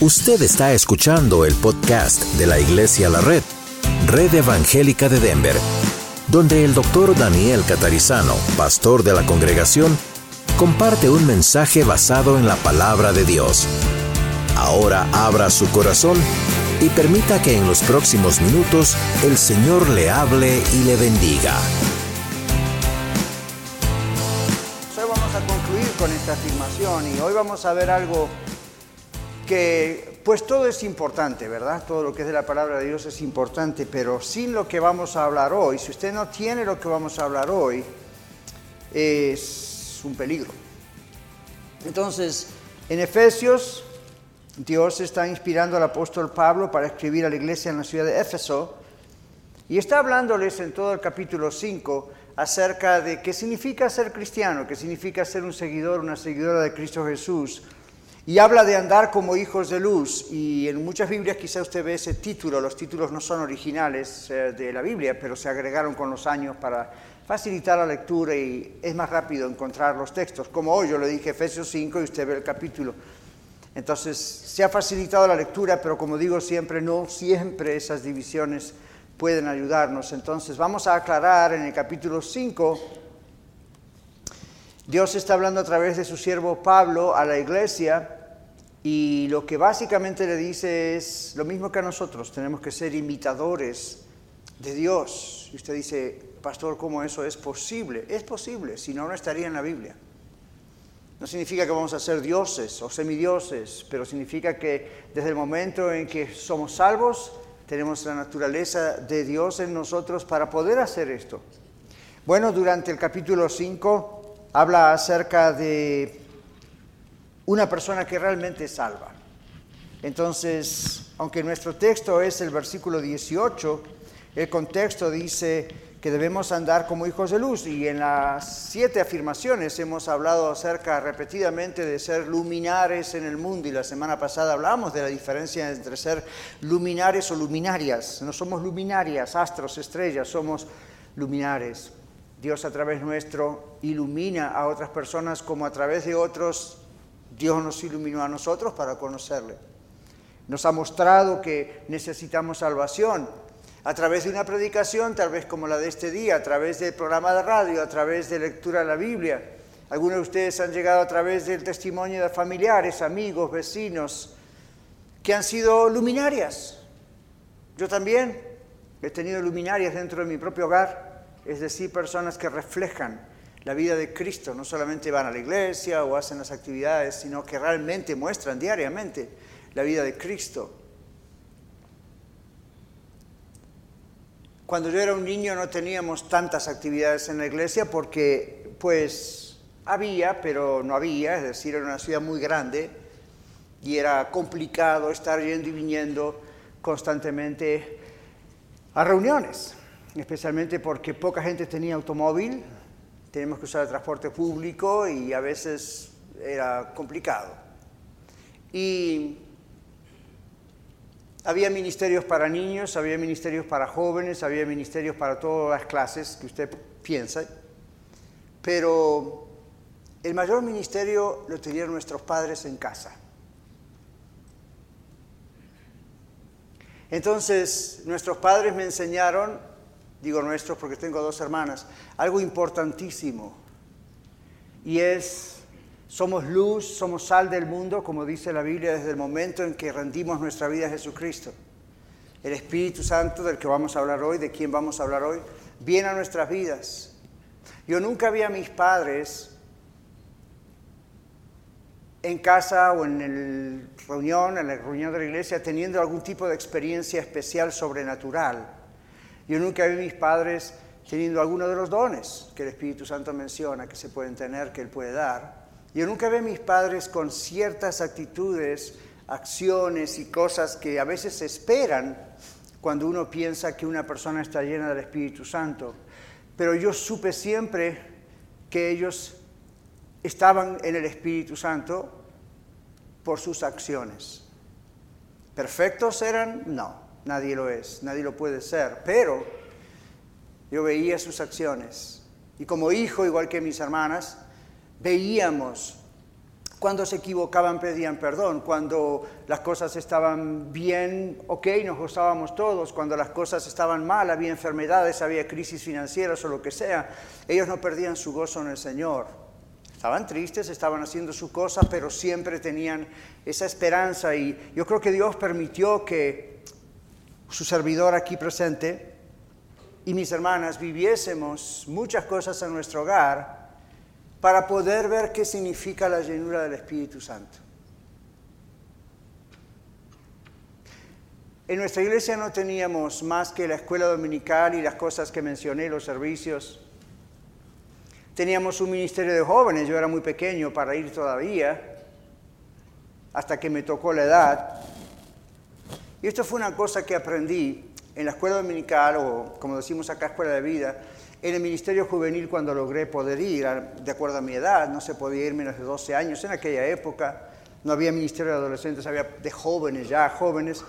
Usted está escuchando el podcast de la Iglesia La Red, Red Evangélica de Denver, donde el doctor Daniel Catarizano, pastor de la congregación, comparte un mensaje basado en la palabra de Dios. Ahora abra su corazón y permita que en los próximos minutos el Señor le hable y le bendiga. Hoy vamos a concluir con esta afirmación y hoy vamos a ver algo que pues todo es importante, ¿verdad? Todo lo que es de la palabra de Dios es importante, pero sin lo que vamos a hablar hoy, si usted no tiene lo que vamos a hablar hoy, es un peligro. Entonces, en Efesios, Dios está inspirando al apóstol Pablo para escribir a la iglesia en la ciudad de Éfeso y está hablándoles en todo el capítulo 5 acerca de qué significa ser cristiano, qué significa ser un seguidor, una seguidora de Cristo Jesús y habla de andar como hijos de luz. Y en muchas Biblias quizá usted ve ese título. Los títulos no son originales eh, de la Biblia, pero se agregaron con los años para facilitar la lectura y es más rápido encontrar los textos. Como hoy yo le dije Efesios 5 y usted ve el capítulo. Entonces se ha facilitado la lectura, pero como digo siempre, no siempre esas divisiones pueden ayudarnos. Entonces vamos a aclarar en el capítulo 5 Dios está hablando a través de su siervo Pablo a la iglesia y lo que básicamente le dice es lo mismo que a nosotros, tenemos que ser imitadores de Dios. Y usted dice, pastor, ¿cómo eso es posible? Es posible, si no, no estaría en la Biblia. No significa que vamos a ser dioses o semidioses, pero significa que desde el momento en que somos salvos, tenemos la naturaleza de Dios en nosotros para poder hacer esto. Bueno, durante el capítulo 5 habla acerca de una persona que realmente salva. Entonces, aunque nuestro texto es el versículo 18, el contexto dice que debemos andar como hijos de luz y en las siete afirmaciones hemos hablado acerca repetidamente de ser luminares en el mundo y la semana pasada hablamos de la diferencia entre ser luminares o luminarias. No somos luminarias, astros, estrellas, somos luminares. Dios a través nuestro ilumina a otras personas como a través de otros Dios nos iluminó a nosotros para conocerle. Nos ha mostrado que necesitamos salvación a través de una predicación, tal vez como la de este día, a través del programa de radio, a través de lectura de la Biblia. Algunos de ustedes han llegado a través del testimonio de familiares, amigos, vecinos, que han sido luminarias. Yo también he tenido luminarias dentro de mi propio hogar es decir, personas que reflejan la vida de Cristo, no solamente van a la iglesia o hacen las actividades, sino que realmente muestran diariamente la vida de Cristo. Cuando yo era un niño no teníamos tantas actividades en la iglesia porque pues había, pero no había, es decir, era una ciudad muy grande y era complicado estar yendo y viniendo constantemente a reuniones especialmente porque poca gente tenía automóvil, tenemos que usar el transporte público y a veces era complicado. Y había ministerios para niños, había ministerios para jóvenes, había ministerios para todas las clases que usted piensa, pero el mayor ministerio lo tenían nuestros padres en casa. Entonces, nuestros padres me enseñaron digo nuestros porque tengo dos hermanas, algo importantísimo. Y es, somos luz, somos sal del mundo, como dice la Biblia, desde el momento en que rendimos nuestra vida a Jesucristo. El Espíritu Santo del que vamos a hablar hoy, de quien vamos a hablar hoy, viene a nuestras vidas. Yo nunca vi a mis padres en casa o en reunión, en la reunión de la iglesia, teniendo algún tipo de experiencia especial sobrenatural. Yo nunca vi mis padres teniendo alguno de los dones que el Espíritu Santo menciona que se pueden tener, que Él puede dar. Yo nunca vi mis padres con ciertas actitudes, acciones y cosas que a veces se esperan cuando uno piensa que una persona está llena del Espíritu Santo. Pero yo supe siempre que ellos estaban en el Espíritu Santo por sus acciones. ¿Perfectos eran? No. Nadie lo es, nadie lo puede ser, pero yo veía sus acciones. Y como hijo, igual que mis hermanas, veíamos Cuando se equivocaban pedían perdón, cuando las cosas estaban bien, ok, nos gozábamos todos, cuando las cosas estaban mal, había enfermedades, había crisis financieras o lo que sea, ellos no perdían su gozo en el Señor. Estaban tristes, estaban haciendo su cosa, pero siempre tenían esa esperanza y yo creo que Dios permitió que su servidor aquí presente y mis hermanas viviésemos muchas cosas en nuestro hogar para poder ver qué significa la llenura del Espíritu Santo. En nuestra iglesia no teníamos más que la escuela dominical y las cosas que mencioné, los servicios. Teníamos un ministerio de jóvenes, yo era muy pequeño para ir todavía, hasta que me tocó la edad. Y esto fue una cosa que aprendí en la escuela dominical, o como decimos acá, escuela de vida, en el ministerio juvenil cuando logré poder ir, de acuerdo a mi edad, no se podía ir menos de 12 años en aquella época, no había ministerio de adolescentes, había de jóvenes ya, jóvenes,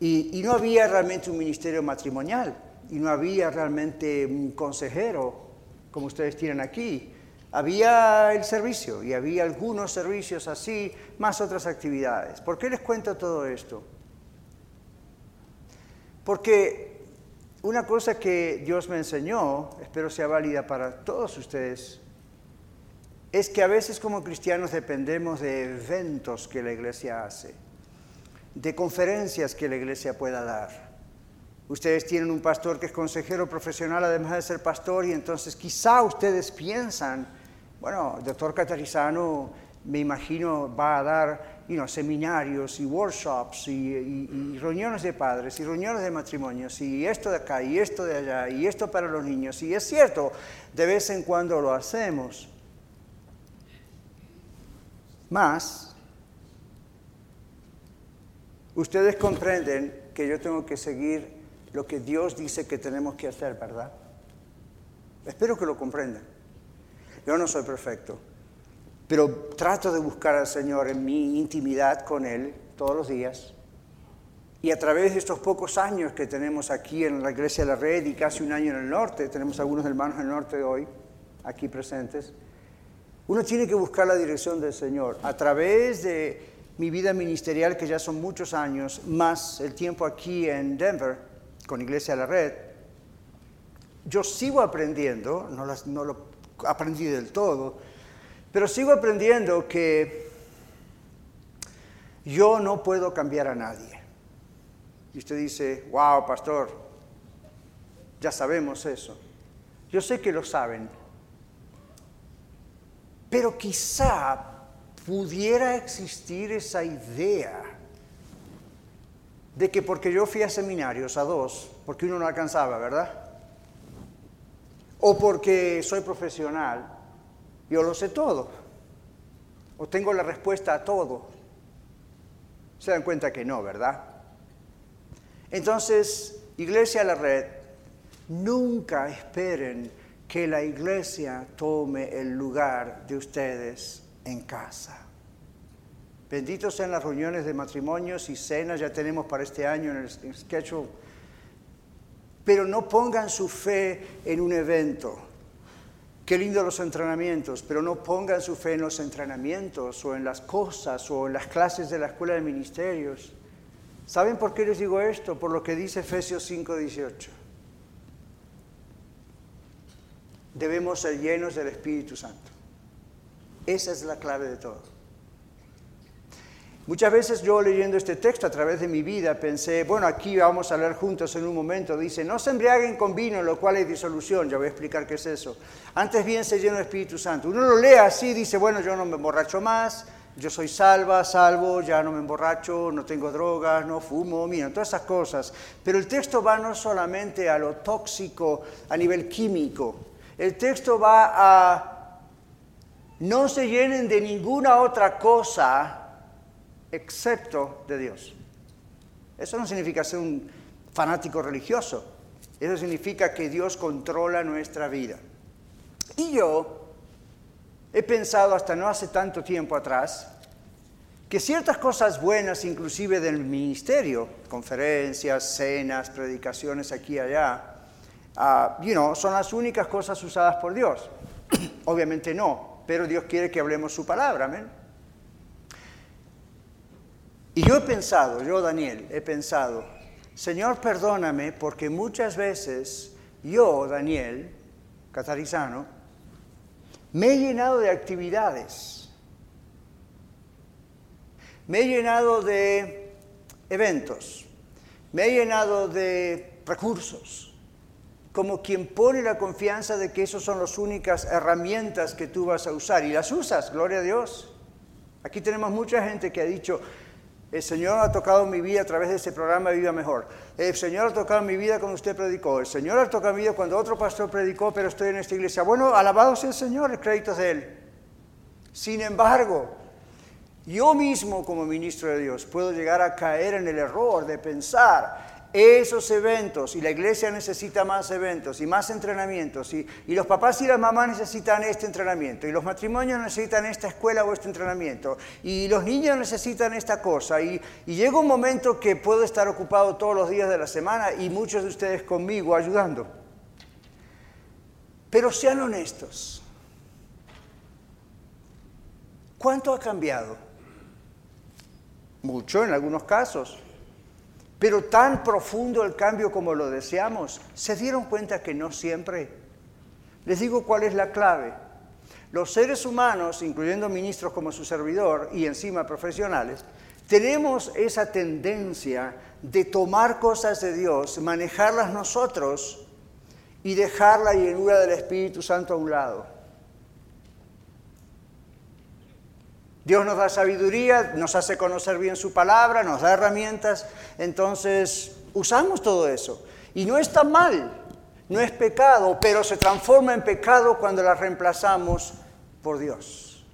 y, no había realmente un ministerio matrimonial, y no había realmente un consejero como ustedes tienen aquí. Había el servicio y había algunos servicios así, más otras actividades. ¿Por qué les cuento todo esto? Porque una cosa que Dios me enseñó, espero sea válida para todos ustedes, es que a veces como cristianos dependemos de eventos que la iglesia hace, de conferencias que la iglesia pueda dar. Ustedes tienen un pastor que es consejero profesional además de ser pastor y entonces quizá ustedes piensan, bueno, doctor Catarizano me imagino va a dar seminarios y workshops y, reuniones de padres y reuniones de matrimonios y esto de acá y esto de allá y esto para los niños. Y es cierto, de vez en cuando lo hacemos. Más, ustedes comprenden que yo tengo que seguir lo que Dios dice que tenemos que hacer, ¿verdad? Espero que lo comprendan. Yo no soy perfecto pero trato de buscar al Señor en mi intimidad con Él todos los días. Y a través de estos pocos años que tenemos aquí en la Iglesia de la Red y casi un año en el norte, tenemos algunos hermanos del norte hoy aquí presentes, uno tiene que buscar la dirección del Señor. A través de mi vida ministerial, que ya son muchos años, más el tiempo aquí en Denver, con Iglesia de la Red, yo sigo aprendiendo, no, no lo aprendí del todo, pero sigo aprendiendo que yo no puedo cambiar a nadie. Y usted dice, wow, pastor, ya sabemos eso. Yo sé que lo saben. Pero quizá pudiera existir esa idea de que porque yo fui a seminarios, a dos, porque uno no alcanzaba, ¿verdad? O porque soy profesional, yo lo sé todo. O tengo la respuesta a todo. Se dan cuenta que no, ¿verdad? Entonces, iglesia a la red, nunca esperen que la iglesia tome el lugar de ustedes en casa. Benditos sean las reuniones de matrimonios y cenas, ya tenemos para este año en el schedule. Pero no pongan su fe en un evento Qué lindo los entrenamientos, pero no pongan su fe en los entrenamientos o en las cosas o en las clases de la escuela de ministerios. ¿Saben por qué les digo esto? Por lo que dice Efesios 5:18. Debemos ser llenos del Espíritu Santo. Esa es la clave de todo. Muchas veces yo leyendo este texto a través de mi vida pensé, bueno, aquí vamos a leer juntos en un momento, dice, no se embriaguen con vino, lo cual hay disolución, ya voy a explicar qué es eso. Antes bien se llena el Espíritu Santo. Uno lo lee así, dice, bueno, yo no me emborracho más, yo soy salva, salvo, ya no me emborracho, no tengo drogas, no fumo, mira, todas esas cosas. Pero el texto va no solamente a lo tóxico a nivel químico, el texto va a no se llenen de ninguna otra cosa excepto de Dios. Eso no significa ser un fanático religioso, eso significa que Dios controla nuestra vida. Y yo he pensado hasta no hace tanto tiempo atrás que ciertas cosas buenas, inclusive del ministerio, conferencias, cenas, predicaciones aquí y allá, uh, son las únicas cosas usadas por Dios. Obviamente no, pero Dios quiere que hablemos su palabra, amén. Y yo he pensado, yo Daniel, he pensado, Señor, perdóname porque muchas veces yo, Daniel, catarizano, me he llenado de actividades, me he llenado de eventos, me he llenado de recursos, como quien pone la confianza de que esas son las únicas herramientas que tú vas a usar. Y las usas, gloria a Dios. Aquí tenemos mucha gente que ha dicho, el Señor ha tocado mi vida a través de ese programa Vida Mejor. El Señor ha tocado mi vida cuando usted predicó. El Señor ha tocado mi vida cuando otro pastor predicó, pero estoy en esta iglesia. Bueno, alabado sea el Señor, el crédito es de Él. Sin embargo, yo mismo como ministro de Dios puedo llegar a caer en el error de pensar esos eventos, y la iglesia necesita más eventos y más entrenamientos, y, los papás y las mamás necesitan este entrenamiento, y los matrimonios necesitan esta escuela o este entrenamiento, y los niños necesitan esta cosa, y, y llega un momento que puedo estar ocupado todos los días de la semana y muchos de ustedes conmigo ayudando. Pero sean honestos. ¿Cuánto ha cambiado? Mucho en algunos casos pero tan profundo el cambio como lo deseamos, se dieron cuenta que no siempre. Les digo cuál es la clave. Los seres humanos, incluyendo ministros como su servidor y encima profesionales, tenemos esa tendencia de tomar cosas de Dios, manejarlas nosotros y dejar la llenura del Espíritu Santo a un lado. Dios nos da sabiduría, nos hace conocer bien su palabra, nos da herramientas, entonces usamos todo eso. Y no está mal, no es pecado, pero se transforma en pecado cuando la reemplazamos por Dios.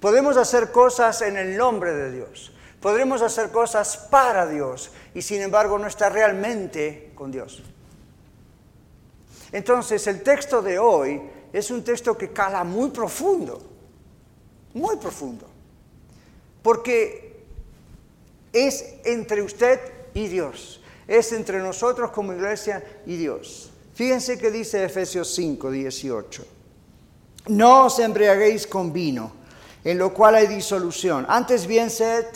Podemos hacer cosas en el nombre de Dios, podremos hacer cosas para Dios y sin embargo no está realmente con Dios. Entonces el texto de hoy es un texto que cala muy profundo muy profundo, porque es entre usted y Dios, es entre nosotros como iglesia y Dios. Fíjense que dice Efesios 5, 18. No os embriaguéis con vino, en lo cual hay disolución. Antes bien sed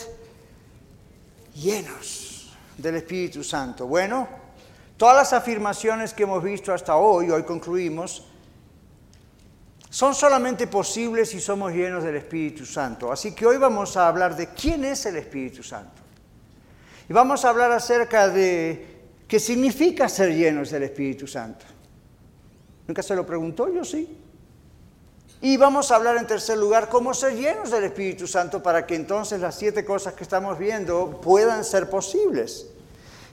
llenos del Espíritu Santo. Bueno, todas las afirmaciones que hemos visto hasta hoy, hoy concluimos, son solamente posibles si somos llenos del Espíritu Santo. Así que hoy vamos a hablar de quién es el Espíritu Santo. Y vamos a hablar acerca de qué significa ser llenos del Espíritu Santo. ¿Nunca se lo preguntó? Yo sí. Y vamos a hablar en tercer lugar cómo ser llenos del Espíritu Santo para que entonces las siete cosas que estamos viendo puedan ser posibles.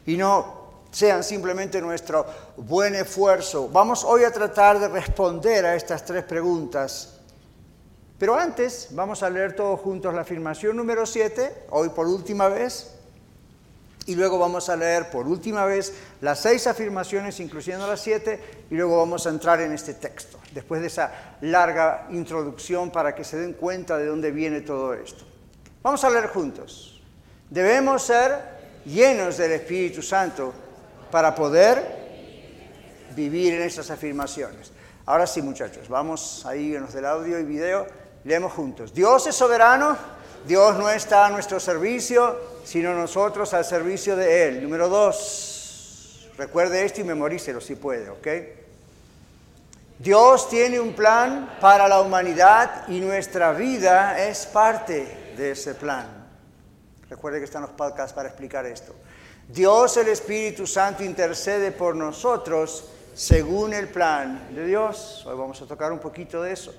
Y no sean simplemente nuestro buen esfuerzo. Vamos hoy a tratar de responder a estas tres preguntas. Pero antes vamos a leer todos juntos la afirmación número 7, hoy por última vez, y luego vamos a leer por última vez las seis afirmaciones, incluyendo las siete, y luego vamos a entrar en este texto, después de esa larga introducción para que se den cuenta de dónde viene todo esto. Vamos a leer juntos. Debemos ser llenos del Espíritu Santo para poder vivir en esas afirmaciones. Ahora sí, muchachos, vamos en los del audio y video, leemos juntos. Dios es soberano, Dios no está a nuestro servicio, sino nosotros al servicio de Él. Número dos, recuerde esto y memorícelo si puede, ¿ok? Dios tiene un plan para la humanidad y nuestra vida es parte de ese plan. Recuerde que están los podcasts para explicar esto. Dios el Espíritu Santo intercede por nosotros según el plan de Dios. Hoy vamos a tocar un poquito de eso.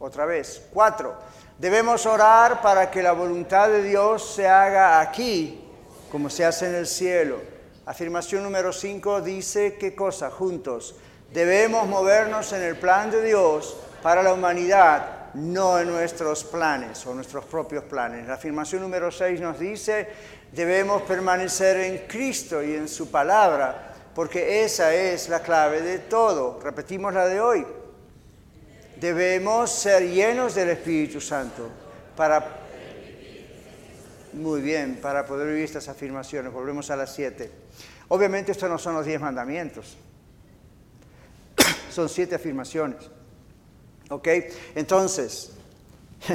Otra vez. Cuatro. Debemos orar para que la voluntad de Dios se haga aquí como se hace en el cielo. Afirmación número cinco dice, ¿qué cosa? Juntos. Debemos movernos en el plan de Dios para la humanidad, no en nuestros planes o nuestros propios planes. La afirmación número seis nos dice, debemos permanecer en Cristo y en su palabra, porque esa es la clave de todo. Repetimos la de hoy. Debemos ser llenos del Espíritu Santo para... Muy bien, para poder vivir estas afirmaciones. Volvemos a las siete. Obviamente estos no son los diez mandamientos. Son siete afirmaciones. ¿Ok? Entonces,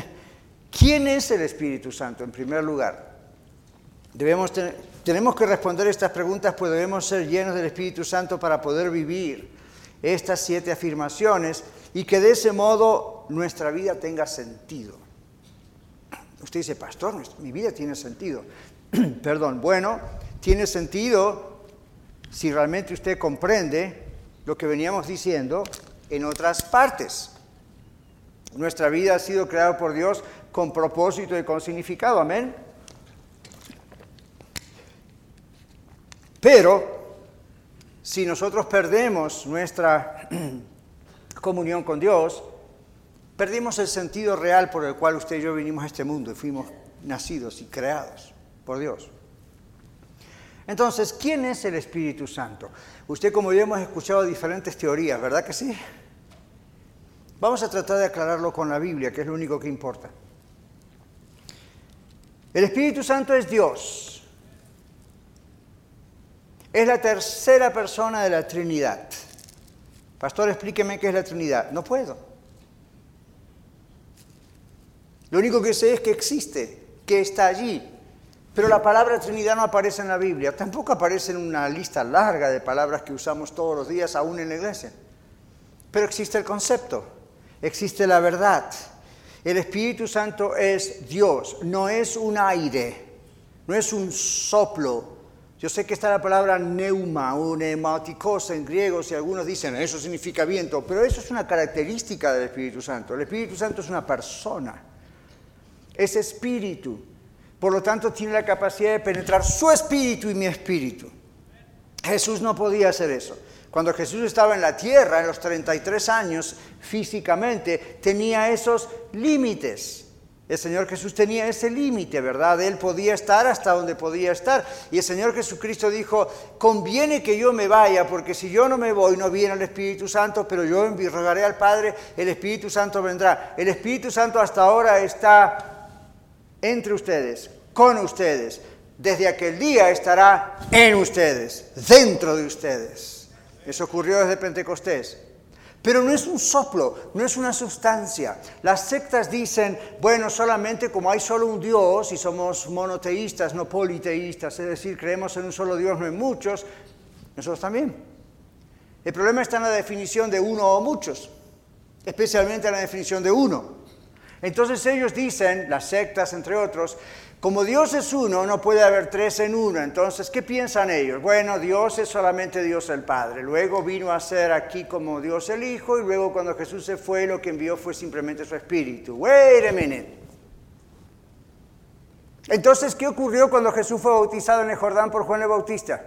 ¿quién es el Espíritu Santo en primer lugar? Debemos tenemos que responder estas preguntas, pues debemos ser llenos del Espíritu Santo para poder vivir estas siete afirmaciones y que de ese modo nuestra vida tenga sentido. Usted dice, pastor, mi vida tiene sentido. Perdón, bueno, tiene sentido si realmente usted comprende lo que veníamos diciendo en otras partes. Nuestra vida ha sido creada por Dios con propósito y con significado, amén. Pero si nosotros perdemos nuestra comunión con Dios, perdimos el sentido real por el cual usted y yo vinimos a este mundo y fuimos nacidos y creados por Dios. Entonces, ¿quién es el Espíritu Santo? Usted, como ya hemos escuchado diferentes teorías, ¿verdad que sí? Vamos a tratar de aclararlo con la Biblia, que es lo único que importa. El Espíritu Santo es Dios, es la tercera persona de la Trinidad. Pastor, explíqueme qué es la Trinidad. No puedo. Lo único que sé es que existe, que está allí. Pero la palabra Trinidad no aparece en la Biblia. Tampoco aparece en una lista larga de palabras que usamos todos los días, aún en la iglesia. Pero existe el concepto, existe la verdad. El Espíritu Santo es Dios, no es un aire, no es un soplo, yo sé que está la palabra neuma o neumáticos en griego, si algunos dicen eso significa viento, pero eso es una característica del Espíritu Santo. El Espíritu Santo es una persona, es espíritu. Por lo tanto, tiene la capacidad de penetrar su espíritu y mi espíritu. Jesús no podía hacer eso. Cuando Jesús estaba en la tierra, en los 33 años, físicamente, tenía esos límites. El Señor Jesús tenía ese límite, ¿verdad? Él podía estar hasta donde podía estar. Y el Señor Jesucristo dijo, conviene que yo me vaya, porque si yo no me voy, no viene el Espíritu Santo, pero yo rogaré al Padre, el Espíritu Santo vendrá. El Espíritu Santo hasta ahora está entre ustedes, con ustedes. Desde aquel día estará en ustedes, dentro de ustedes. Eso ocurrió desde Pentecostés. Pero no es un soplo, no es una sustancia. Las sectas dicen, bueno, solamente como hay solo un Dios y somos monoteístas, no politeístas, es decir, creemos en un solo Dios, no en muchos, nosotros también. El problema está en la definición de uno o muchos, especialmente en la definición de uno. Entonces ellos dicen, las sectas entre otros, como Dios es uno, no puede haber tres en uno. Entonces, ¿qué piensan ellos? Bueno, Dios es solamente Dios el Padre. Luego vino a ser aquí como Dios el Hijo y luego cuando Jesús se fue, lo que envió fue simplemente su Espíritu. Wait a minute. Entonces, ¿qué ocurrió cuando Jesús fue bautizado en el Jordán por Juan el Bautista?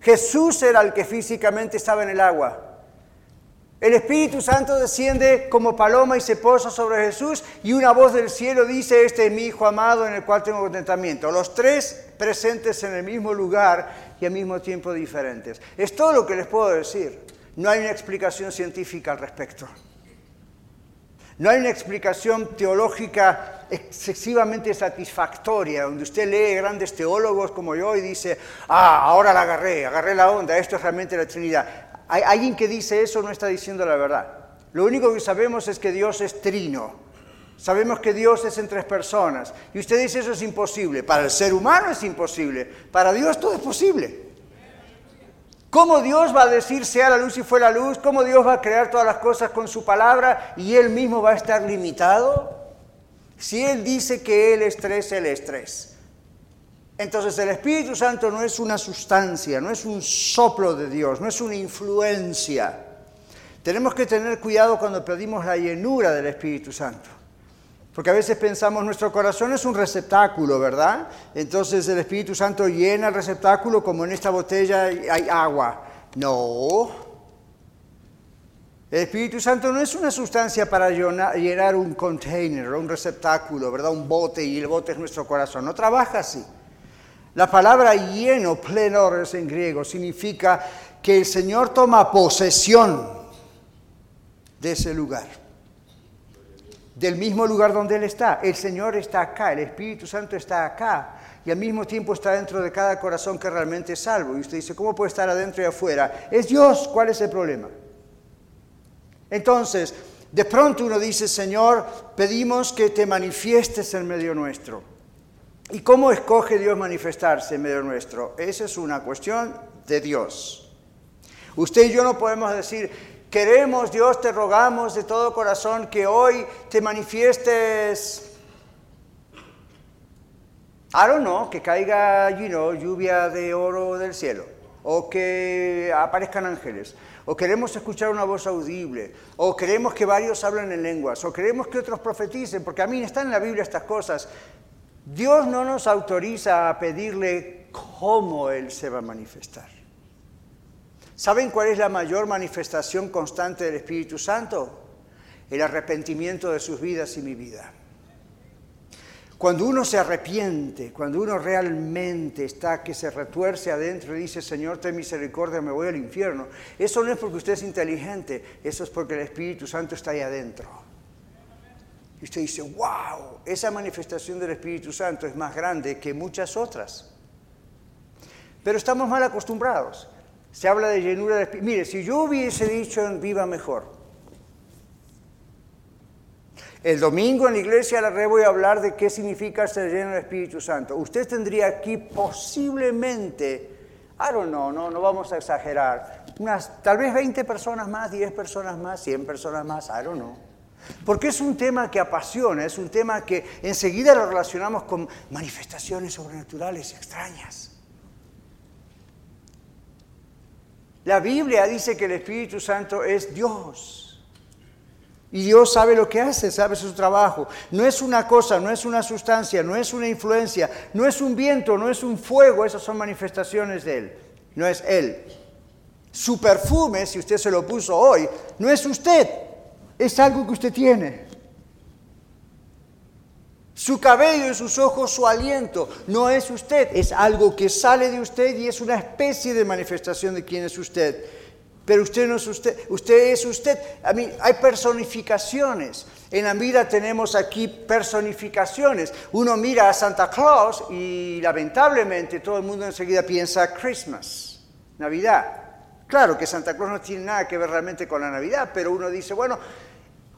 Jesús era el que físicamente estaba en el agua. El Espíritu Santo desciende como paloma y se posa sobre Jesús y una voz del cielo dice, este es mi Hijo amado en el cual tengo contentamiento. Los tres presentes en el mismo lugar y al mismo tiempo diferentes. Es todo lo que les puedo decir. No hay una explicación científica al respecto. No hay una explicación teológica excesivamente satisfactoria, donde usted lee grandes teólogos como yo y dice, ah, ahora la agarré, agarré la onda, esto es realmente la Trinidad. Hay, alguien que dice eso no está diciendo la verdad. Lo único que sabemos es que Dios es trino. Sabemos que Dios es en tres personas. Y usted dice eso es imposible. Para el ser humano es imposible. Para Dios todo es posible. ¿Cómo Dios va a decir sea la luz y fue la luz? ¿Cómo Dios va a crear todas las cosas con su palabra y Él mismo va a estar limitado? Si Él dice que Él es tres, Él es tres. Entonces el Espíritu Santo no es una sustancia, no es un soplo de Dios, no es una influencia. Tenemos que tener cuidado cuando pedimos la llenura del Espíritu Santo. Porque a veces pensamos, nuestro corazón es un receptáculo, ¿verdad? Entonces el Espíritu Santo llena el receptáculo como en esta botella hay agua. No. El Espíritu Santo no es una sustancia para llenar un container, un receptáculo, ¿verdad? Un bote y el bote es nuestro corazón. No trabaja así. La palabra lleno, plenores en griego, significa que el Señor toma posesión de ese lugar, del mismo lugar donde Él está. El Señor está acá, el Espíritu Santo está acá y al mismo tiempo está dentro de cada corazón que realmente es salvo. Y usted dice, ¿cómo puede estar adentro y afuera? Es Dios, ¿cuál es el problema? Entonces, de pronto uno dice, Señor, pedimos que te manifiestes en medio nuestro. ¿Y cómo escoge Dios manifestarse en medio nuestro? Esa es una cuestión de Dios. Usted y yo no podemos decir, queremos Dios, te rogamos de todo corazón que hoy te manifiestes, I don't know, que caiga you know, lluvia de oro del cielo, o que aparezcan ángeles, o queremos escuchar una voz audible, o queremos que varios hablen en lenguas, o queremos que otros profeticen, porque a mí están en la Biblia estas cosas. Dios no nos autoriza a pedirle cómo Él se va a manifestar. ¿Saben cuál es la mayor manifestación constante del Espíritu Santo? El arrepentimiento de sus vidas y mi vida. Cuando uno se arrepiente, cuando uno realmente está que se retuerce adentro y dice, Señor, ten misericordia, me voy al infierno, eso no es porque usted es inteligente, eso es porque el Espíritu Santo está ahí adentro. Y usted dice, wow, esa manifestación del Espíritu Santo es más grande que muchas otras. Pero estamos mal acostumbrados. Se habla de llenura de Espíritu. Mire, si yo hubiese dicho en viva mejor, el domingo en la iglesia la voy a hablar de qué significa ser lleno del Espíritu Santo. Usted tendría aquí posiblemente, I don't know, no, no vamos a exagerar, unas tal vez 20 personas más, 10 personas más, 100 personas más, I don't know. Porque es un tema que apasiona, es un tema que enseguida lo relacionamos con manifestaciones sobrenaturales extrañas. La Biblia dice que el Espíritu Santo es Dios. Y Dios sabe lo que hace, sabe su trabajo. No es una cosa, no es una sustancia, no es una influencia, no es un viento, no es un fuego, esas son manifestaciones de Él. No es Él. Su perfume, si usted se lo puso hoy, no es usted, es algo que usted tiene. Su cabello y sus ojos, su aliento, no es usted, es algo que sale de usted y es una especie de manifestación de quién es usted pero usted no es usted, usted es usted. A mí, hay personificaciones. En la vida tenemos aquí personificaciones. Uno mira a Santa Claus y lamentablemente todo el mundo enseguida piensa Christmas, Navidad. Claro que Santa Claus no tiene nada que ver realmente con la Navidad, pero uno dice, bueno,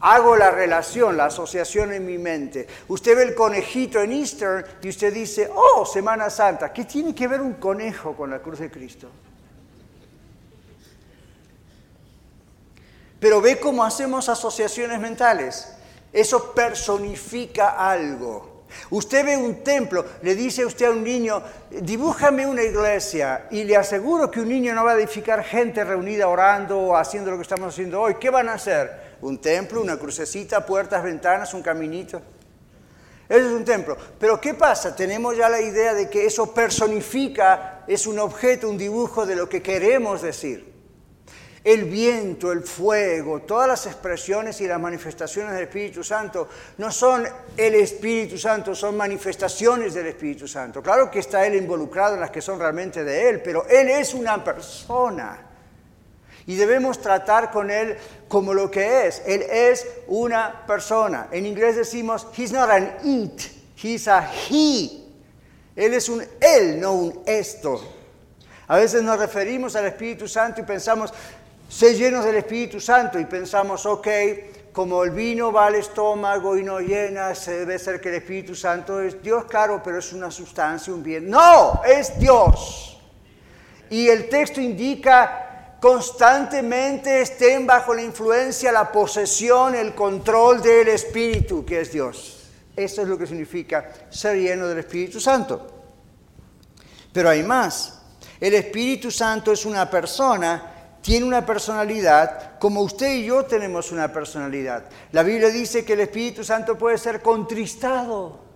hago la relación, la asociación en mi mente. Usted ve el conejito en Easter y usted dice, oh, Semana Santa, ¿qué tiene que ver un conejo con la cruz de Cristo? Pero ve cómo hacemos asociaciones mentales. Eso personifica algo. Usted ve un templo, le dice usted a un niño, dibújame una iglesia, y le aseguro que un niño no va a edificar gente reunida orando o haciendo lo que estamos haciendo hoy. ¿Qué van a hacer? Un templo, una crucecita, puertas, ventanas, un caminito. Eso es un templo. Pero ¿qué pasa? Tenemos ya la idea de que eso personifica, es un objeto, un dibujo de lo que queremos decir. El viento, el fuego, todas las expresiones y las manifestaciones del Espíritu Santo no son el Espíritu Santo, son manifestaciones del Espíritu Santo. Claro que está Él involucrado en las que son realmente de Él, pero Él es una persona. Y debemos tratar con Él como lo que es. Él es una persona. En inglés decimos, He's not an it, He's a He. Él es un Él, no un esto. A veces nos referimos al Espíritu Santo y pensamos, Sé llenos del Espíritu Santo y pensamos, ok, como el vino va al estómago y no llena, se debe ser que el Espíritu Santo es Dios, claro, pero es una sustancia, un bien. No, es Dios. Y el texto indica constantemente estén bajo la influencia, la posesión, el control del Espíritu, que es Dios. Eso es lo que significa ser lleno del Espíritu Santo. Pero hay más. El Espíritu Santo es una persona tiene una personalidad como usted y yo tenemos una personalidad. La Biblia dice que el Espíritu Santo puede ser contristado.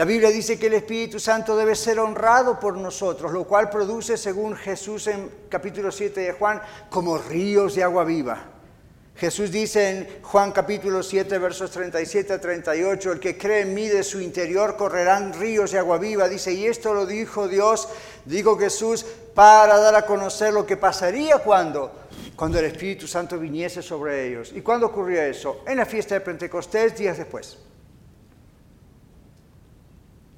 La Biblia dice que el Espíritu Santo debe ser honrado por nosotros, lo cual produce, según Jesús en capítulo 7 de Juan, como ríos de agua viva. Jesús dice en Juan capítulo 7, versos 37 a 38, el que cree en mí de su interior correrán ríos de agua viva. Dice, y esto lo dijo Dios, dijo Jesús, para dar a conocer lo que pasaría cuando, cuando el Espíritu Santo viniese sobre ellos. ¿Y cuándo ocurrió eso? En la fiesta de Pentecostés, días después.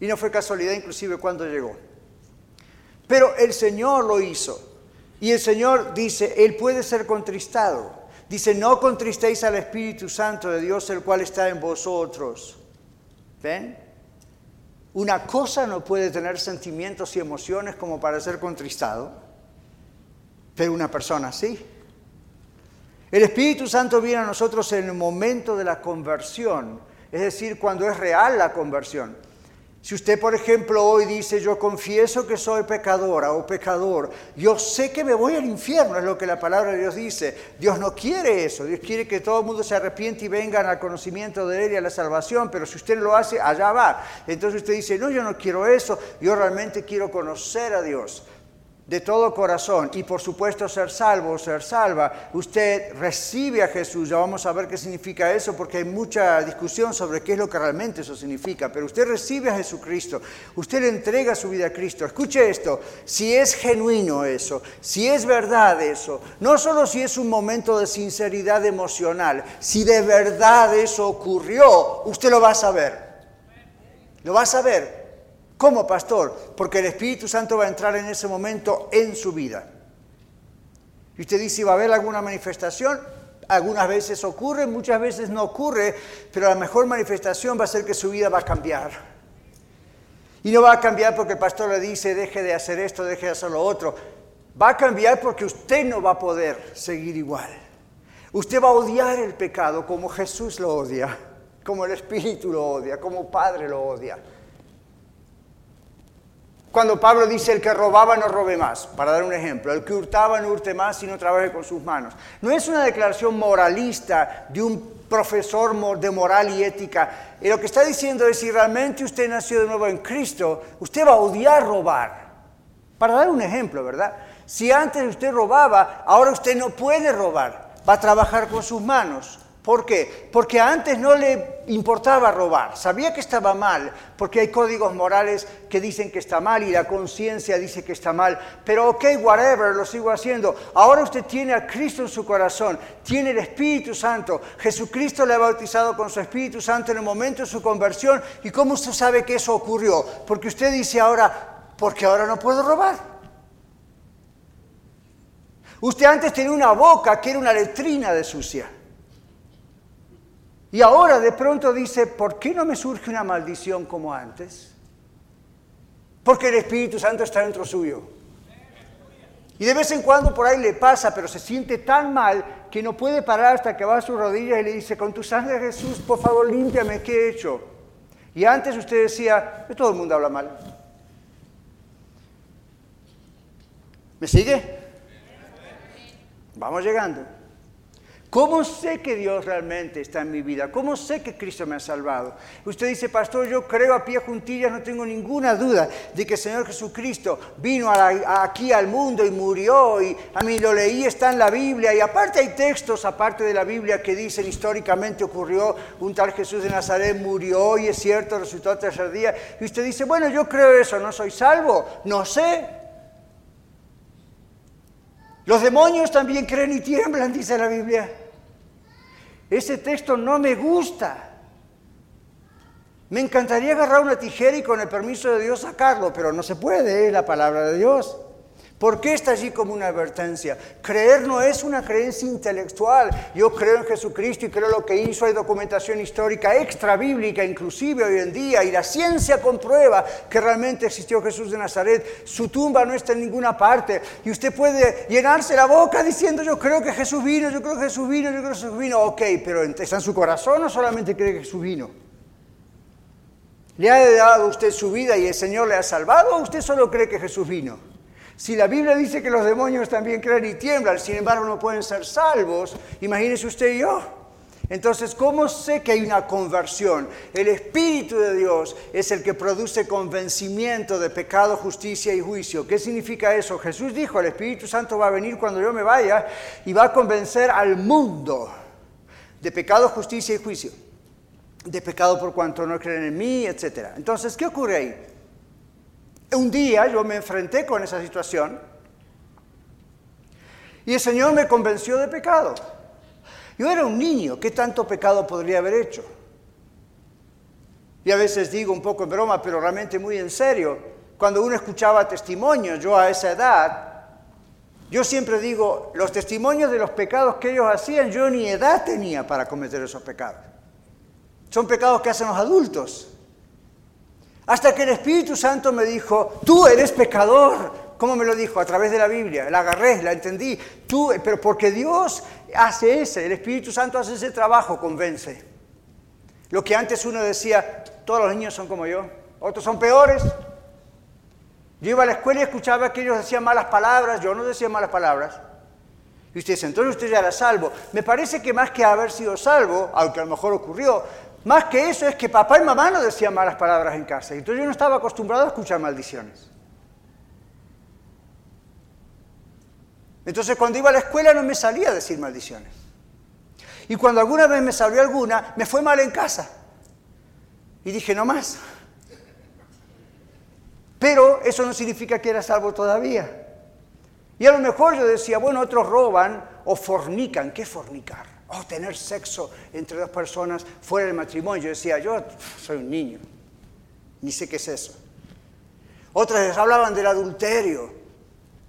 Y no fue casualidad inclusive cuando llegó. Pero el Señor lo hizo. Y el Señor dice, Él puede ser contristado. Dice, no contristéis al Espíritu Santo de Dios, el cual está en vosotros. ¿Ven? Una cosa no puede tener sentimientos y emociones como para ser contristado, pero una persona sí. El Espíritu Santo viene a nosotros en el momento de la conversión, es decir, cuando es real la conversión. Si usted, por ejemplo, hoy dice, yo confieso que soy pecadora o pecador, yo sé que me voy al infierno, es lo que la palabra de Dios dice. Dios no quiere eso, Dios quiere que todo el mundo se arrepiente y vengan al conocimiento de Él y a la salvación, pero si usted lo hace, allá va. Entonces usted dice, no, yo no quiero eso, yo realmente quiero conocer a Dios de todo corazón y por supuesto ser salvo o ser salva, usted recibe a Jesús, ya vamos a ver qué significa eso porque hay mucha discusión sobre qué es lo que realmente eso significa, pero usted recibe a Jesucristo, usted le entrega su vida a Cristo. Escuche esto, si es genuino eso, si es verdad eso, no solo si es un momento de sinceridad emocional, si de verdad eso ocurrió, usted lo va a saber, lo va a saber. ¿Cómo, pastor? Porque el Espíritu Santo va a entrar en ese momento en su vida. Y usted dice, ¿va a haber alguna manifestación? Algunas veces ocurre, muchas veces no ocurre, pero la mejor manifestación va a ser que su vida va a cambiar. Y no va a cambiar porque el pastor le dice, deje de hacer esto, deje de hacer lo otro. Va a cambiar porque usted no va a poder seguir igual. Usted va a odiar el pecado como Jesús lo odia, como el Espíritu lo odia, como Padre lo odia. Cuando Pablo dice el que robaba no robe más, para dar un ejemplo, el que hurtaba no hurte más y no trabaje con sus manos. No es una declaración moralista de un profesor de moral y ética. Y lo que está diciendo es si realmente usted nació de nuevo en Cristo, usted va a odiar robar. Para dar un ejemplo, ¿verdad? Si antes usted robaba, ahora usted no puede robar, va a trabajar con sus manos. ¿Por qué? Porque antes no le importaba robar, sabía que estaba mal, porque hay códigos morales que dicen que está mal y la conciencia dice que está mal, pero ok, whatever, lo sigo haciendo. Ahora usted tiene a Cristo en su corazón, tiene el Espíritu Santo, Jesucristo le ha bautizado con su Espíritu Santo en el momento de su conversión. ¿Y cómo usted sabe que eso ocurrió? Porque usted dice ahora, porque ahora no puedo robar. Usted antes tenía una boca que era una letrina de sucia. Y ahora de pronto dice, ¿por qué no me surge una maldición como antes? Porque el Espíritu Santo está dentro suyo. Y de vez en cuando por ahí le pasa, pero se siente tan mal que no puede parar hasta que va a sus rodillas y le dice, con tu sangre Jesús, por favor, límpiame, ¿qué he hecho? Y antes usted decía, todo el mundo habla mal. ¿Me sigue? Vamos llegando. ¿Cómo sé que Dios realmente está en mi vida? ¿Cómo sé que Cristo me ha salvado? Usted dice, pastor, yo creo a pie juntillas, no tengo ninguna duda de que el Señor Jesucristo vino aquí al mundo y murió y a mí lo leí, está en la Biblia y aparte hay textos aparte de la Biblia que dicen históricamente ocurrió, un tal Jesús de Nazaret murió y es cierto, resultó al tercer día. Y usted dice, bueno, yo creo eso, no soy salvo, no sé. Los demonios también creen y tiemblan, dice la Biblia ese texto no me gusta. Me encantaría agarrar una tijera y con el permiso de Dios sacarlo, pero no se puede, es la palabra de Dios. ¿Por qué está allí como una advertencia? Creer no es una creencia intelectual. Yo creo en Jesucristo y creo lo que hizo. Hay documentación histórica extra bíblica, inclusive hoy en día, y la ciencia comprueba que realmente existió Jesús de Nazaret. Su tumba no está en ninguna parte. Y usted puede llenarse la boca diciendo yo creo que Jesús vino, yo creo que Jesús vino, yo creo que Jesús vino. Ok, pero ¿está en su corazón o solamente cree que Jesús vino? ¿Le ha dado usted su vida y el Señor le ha salvado o usted solo cree que Jesús vino? Si la Biblia dice que los demonios también creen y tiemblan, sin embargo no pueden ser salvos, imagínese usted y yo. Entonces, ¿cómo sé que hay una conversión? El Espíritu de Dios es el que produce convencimiento de pecado, justicia y juicio. ¿Qué significa eso? Jesús dijo, el Espíritu Santo va a venir cuando yo me vaya y va a convencer al mundo de pecado, justicia y juicio. De pecado por cuanto no creen en mí, etc. Entonces, ¿qué ocurre ahí? Un día yo me enfrenté con esa situación y el Señor me convenció de pecado. Yo era un niño, ¿qué tanto pecado podría haber hecho? Y a veces digo un poco en broma, pero realmente muy en serio, cuando uno escuchaba testimonios, yo a esa edad, yo siempre digo, los testimonios de los pecados que ellos hacían, yo ni edad tenía para cometer esos pecados. Son pecados que hacen los adultos. Hasta que el Espíritu Santo me dijo, tú eres pecador. ¿Cómo me lo dijo? A través de la Biblia. La agarré, la entendí. Tú, pero porque Dios hace ese, el Espíritu Santo hace ese trabajo, convence. Lo que antes uno decía, todos los niños son como yo, otros son peores. Yo iba a la escuela y escuchaba que ellos decían malas palabras, yo no decía malas palabras. Y usted dice, entonces usted ya era salvo. Me parece que más que haber sido salvo, aunque a lo mejor ocurrió, más que eso es que papá y mamá no decían malas palabras en casa. Entonces yo no estaba acostumbrado a escuchar maldiciones. Entonces cuando iba a la escuela no me salía a decir maldiciones. Y cuando alguna vez me salió alguna, me fue mal en casa. Y dije, no más. Pero eso no significa que era salvo todavía. Y a lo mejor yo decía, bueno, otros roban o fornican. ¿Qué fornicar? O tener sexo entre dos personas fuera del matrimonio. Yo decía, yo soy un niño, ni sé qué es eso. Otras hablaban del adulterio,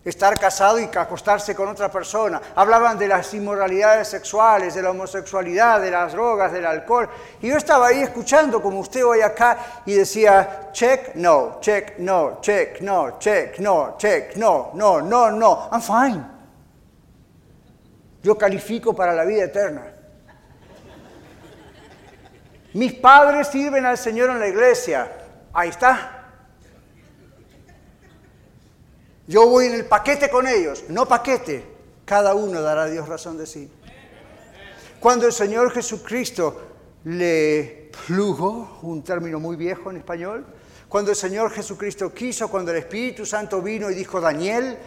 estar casado y acostarse con otra persona. Hablaban de las inmoralidades sexuales, de la homosexualidad, de las drogas, del alcohol. Y yo estaba ahí escuchando como usted hoy acá y decía, check, no, check, no, check, no, check, no, check, no, no, no, no. I'm fine. Yo califico para la vida eterna. Mis padres sirven al Señor en la iglesia. Ahí está. Yo voy en el paquete con ellos, no paquete. Cada uno dará a Dios razón de sí. Cuando el Señor Jesucristo le plugo, un término muy viejo en español, cuando el Señor Jesucristo quiso, cuando el Espíritu Santo vino y dijo, Daniel,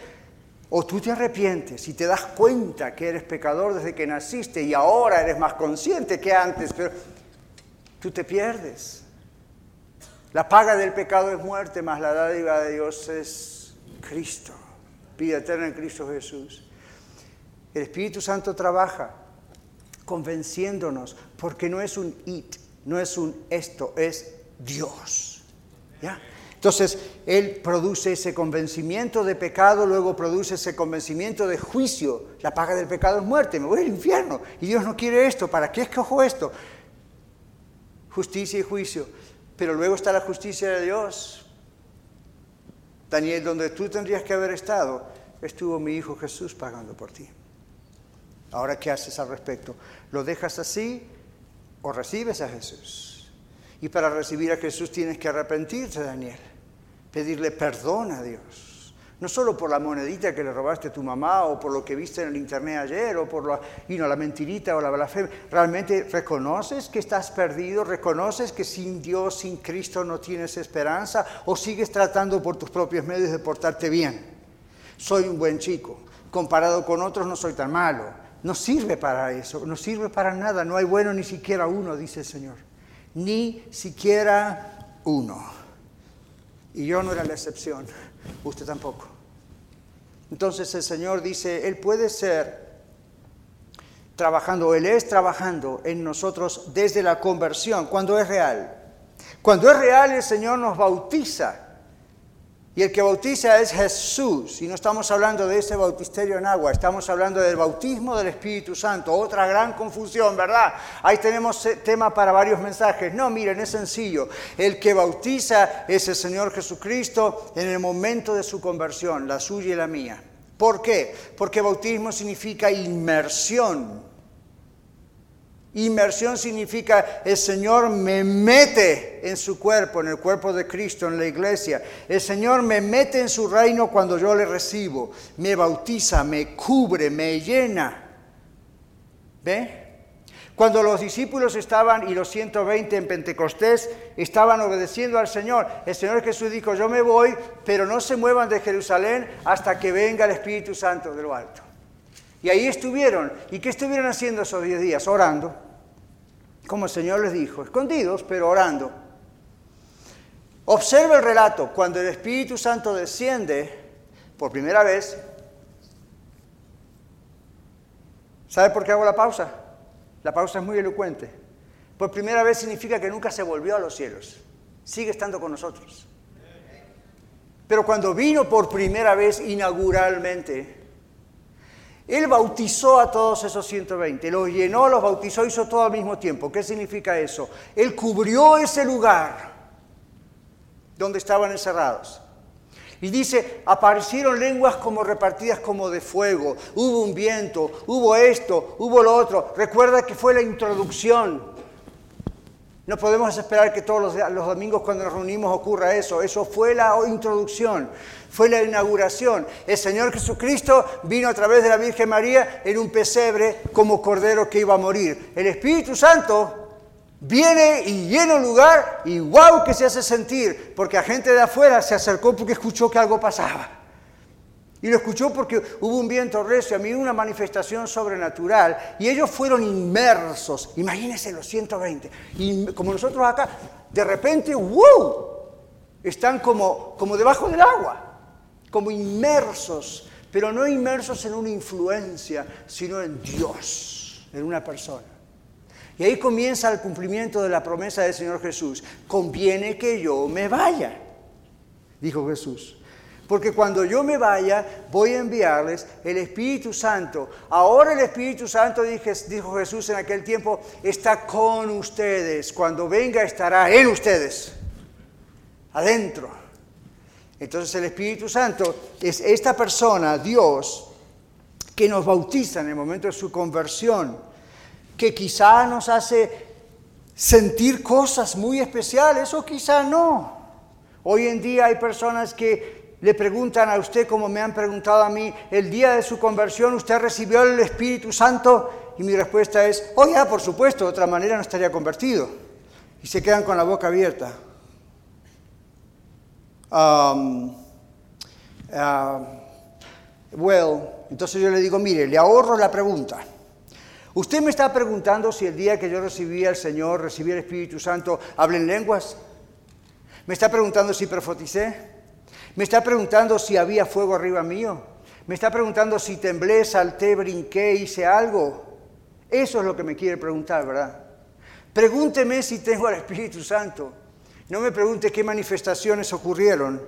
o tú te arrepientes y te das cuenta que eres pecador desde que naciste y ahora eres más consciente que antes, pero tú te pierdes. La paga del pecado es muerte, más la dádiva de Dios es Cristo, vida eterna en Cristo Jesús. El Espíritu Santo trabaja convenciéndonos porque no es un it, no es un esto, es Dios. ¿Ya? Entonces, Él produce ese convencimiento de pecado, luego produce ese convencimiento de juicio. La paga del pecado es muerte, me voy al infierno. Y Dios no quiere esto, ¿para qué escojo esto? Justicia y juicio. Pero luego está la justicia de Dios. Daniel, donde tú tendrías que haber estado, estuvo mi Hijo Jesús pagando por ti. Ahora, ¿qué haces al respecto? ¿Lo dejas así o recibes a Jesús? Y para recibir a Jesús tienes que arrepentirte, Daniel, pedirle perdón a Dios. No solo por la monedita que le robaste a tu mamá o por lo que viste en el internet ayer o por la, la mentirita o la blasfemia. ¿Realmente reconoces que estás perdido? ¿Reconoces que sin Dios, sin Cristo no tienes esperanza? ¿O sigues tratando por tus propios medios de portarte bien? Soy un buen chico. Comparado con otros no soy tan malo. No sirve para eso, no sirve para nada. No hay bueno ni siquiera uno, dice el Señor ni siquiera uno. Y yo no era la excepción, usted tampoco. Entonces el Señor dice, Él puede ser trabajando, Él es trabajando en nosotros desde la conversión, cuando es real. Cuando es real el Señor nos bautiza y el que bautiza es Jesús. Y no estamos hablando de ese bautisterio en agua, estamos hablando del bautismo del Espíritu Santo. Otra gran confusión, ¿verdad? Ahí tenemos tema para varios mensajes. No, miren, es sencillo. El que bautiza es el Señor Jesucristo en el momento de su conversión, la suya y la mía. ¿Por qué? Porque bautismo significa inmersión. Inmersión significa el Señor me mete en su cuerpo, en el cuerpo de Cristo, en la iglesia. El Señor me mete en su reino cuando yo le recibo. Me bautiza, me cubre, me llena. ¿Ve? Cuando los discípulos estaban y los 120 en Pentecostés estaban obedeciendo al Señor, el Señor Jesús dijo, yo me voy, pero no se muevan de Jerusalén hasta que venga el Espíritu Santo de lo alto. Y ahí estuvieron. ¿Y qué estuvieron haciendo esos 10 días? Orando como el Señor les dijo, escondidos, pero orando. Observa el relato, cuando el Espíritu Santo desciende por primera vez, ¿sabe por qué hago la pausa? La pausa es muy elocuente. Por primera vez significa que nunca se volvió a los cielos, sigue estando con nosotros. Pero cuando vino por primera vez inauguralmente, él bautizó a todos esos 120, los llenó, los bautizó, hizo todo al mismo tiempo. ¿Qué significa eso? Él cubrió ese lugar donde estaban encerrados. Y dice, aparecieron lenguas como repartidas como de fuego, hubo un viento, hubo esto, hubo lo otro. Recuerda que fue la introducción. No podemos esperar que todos los, domingos cuando nos reunimos ocurra eso. Eso fue la introducción, fue la inauguración. El Señor Jesucristo vino a través de la Virgen María en un pesebre como cordero que iba a morir. El Espíritu Santo Viene y llena un lugar y wow que se hace sentir, porque a gente de afuera se acercó porque escuchó que algo pasaba. Y lo escuchó porque hubo un viento recio, a mí una manifestación sobrenatural, y ellos fueron inmersos, imagínense los 120, y como nosotros acá, de repente, wow, están como, como debajo del agua, como inmersos, pero no inmersos en una influencia, sino en Dios, en una persona. Y ahí comienza el cumplimiento de la promesa del Señor Jesús. Conviene que yo me vaya, dijo Jesús. Porque cuando yo me vaya, voy a enviarles el Espíritu Santo. Ahora el Espíritu Santo, dijo Jesús en aquel tiempo, está con ustedes. Cuando venga estará en ustedes, adentro. Entonces el Espíritu Santo es esta persona, Dios, que nos bautiza en el momento de su conversión que quizá nos hace sentir cosas muy especiales o quizá no. Hoy en día hay personas que le preguntan a usted, como me han preguntado a mí, el día de su conversión, ¿usted recibió el Espíritu Santo? Y mi respuesta es, oh ya, por supuesto, de otra manera no estaría convertido. Y se quedan con la boca abierta. Um, uh, well, entonces yo le digo, mire, le ahorro la pregunta. Usted me está preguntando si el día que yo recibí al Señor, recibí el Espíritu Santo, hablé en lenguas. Me está preguntando si profeticé. Me está preguntando si había fuego arriba mío. Me está preguntando si temblé, salté, brinqué, hice algo. Eso es lo que me quiere preguntar, ¿verdad? Pregúnteme si tengo al Espíritu Santo. No me pregunte qué manifestaciones ocurrieron.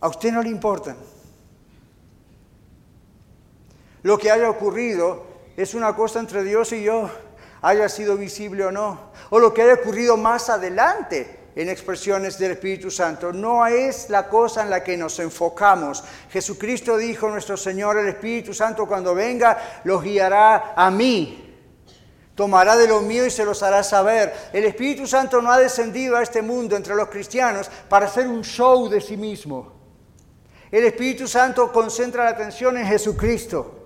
A usted no le importan. Lo que haya ocurrido es una cosa entre Dios y yo, haya sido visible o no, o lo que haya ocurrido más adelante en expresiones del Espíritu Santo. No es la cosa en la que nos enfocamos. Jesucristo dijo, nuestro Señor, el Espíritu Santo cuando venga, los guiará a mí. Tomará de lo mío y se los hará saber. El Espíritu Santo no ha descendido a este mundo entre los cristianos para hacer un show de sí mismo. El Espíritu Santo concentra la atención en Jesucristo.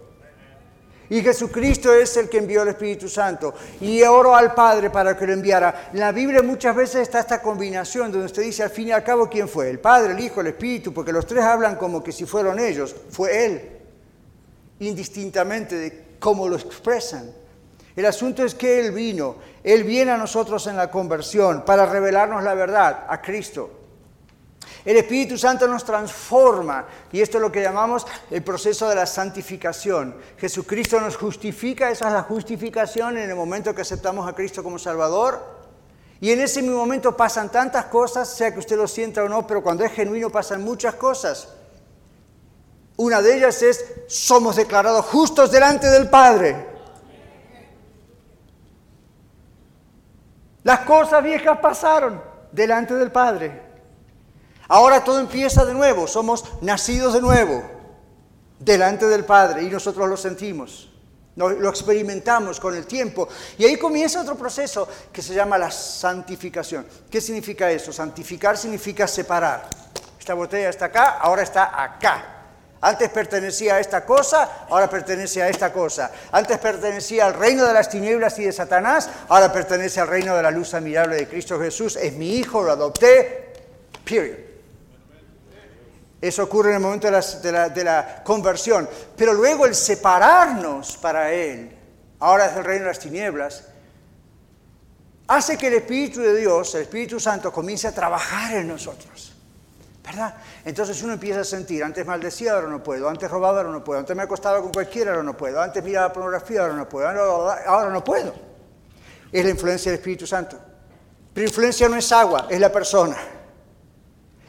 Y Jesucristo es el que envió el Espíritu Santo. Y oro al Padre para que lo enviara. En la Biblia muchas veces está esta combinación donde usted dice al fin y al cabo quién fue. El Padre, el Hijo, el Espíritu, porque los tres hablan como que si fueron ellos. Fue Él. Indistintamente de cómo lo expresan. El asunto es que Él vino. Él viene a nosotros en la conversión para revelarnos la verdad a Cristo. El Espíritu Santo nos transforma y esto es lo que llamamos el proceso de la santificación. Jesucristo nos justifica, esa es la justificación en el momento que aceptamos a Cristo como Salvador. Y en ese mismo momento pasan tantas cosas, sea que usted lo sienta o no, pero cuando es genuino pasan muchas cosas. Una de ellas es, somos declarados justos delante del Padre. Las cosas viejas pasaron delante del Padre. Ahora todo empieza de nuevo, somos nacidos de nuevo delante del Padre y nosotros lo sentimos, lo experimentamos con el tiempo. Y ahí comienza otro proceso que se llama la santificación. ¿Qué significa eso? Santificar significa separar. Esta botella está acá, ahora está acá. Antes pertenecía a esta cosa, ahora pertenece a esta cosa. Antes pertenecía al reino de las tinieblas y de Satanás, ahora pertenece al reino de la luz admirable de Cristo Jesús. Es mi hijo, lo adopté. Period. Eso ocurre en el momento de la, conversión. Pero luego el separarnos para Él, ahora es el reino de las tinieblas, hace que el Espíritu de Dios, el Espíritu Santo, comience a trabajar en nosotros. ¿Verdad? Entonces uno empieza a sentir, antes maldecía, ahora no puedo, antes robaba, ahora no puedo, antes me acostaba con cualquiera, ahora no puedo, antes miraba pornografía, ahora no puedo, ahora no puedo. Es la influencia del Espíritu Santo. Pero influencia no es agua, es la persona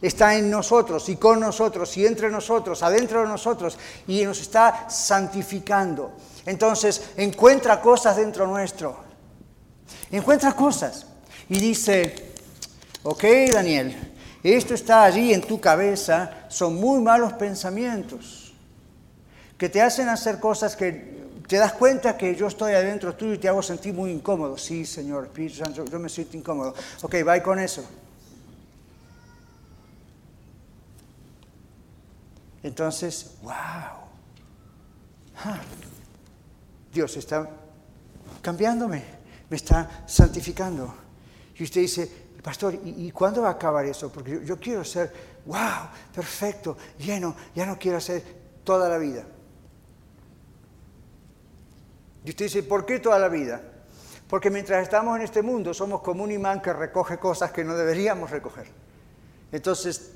está en nosotros y con nosotros y entre nosotros, adentro de nosotros y nos está santificando. Entonces encuentra cosas dentro nuestro. Encuentra cosas y dice, ok Daniel, Esto está allí en tu cabeza, son muy malos pensamientos que te hacen hacer cosas que te das cuenta que yo estoy adentro tuyo y te hago sentir muy incómodo. Sí, Señor, yo me siento incómodo. Ok, va con eso. Entonces, wow. Dios está cambiándome, me está santificando. Y usted dice, pastor, ¿y, cuándo va a acabar eso? Porque yo, yo quiero ser, wow, perfecto, lleno, ya no quiero hacer toda la vida. Y usted dice, ¿por qué toda la vida? Porque mientras estamos en este mundo somos como un imán que recoge cosas que no deberíamos recoger. Entonces,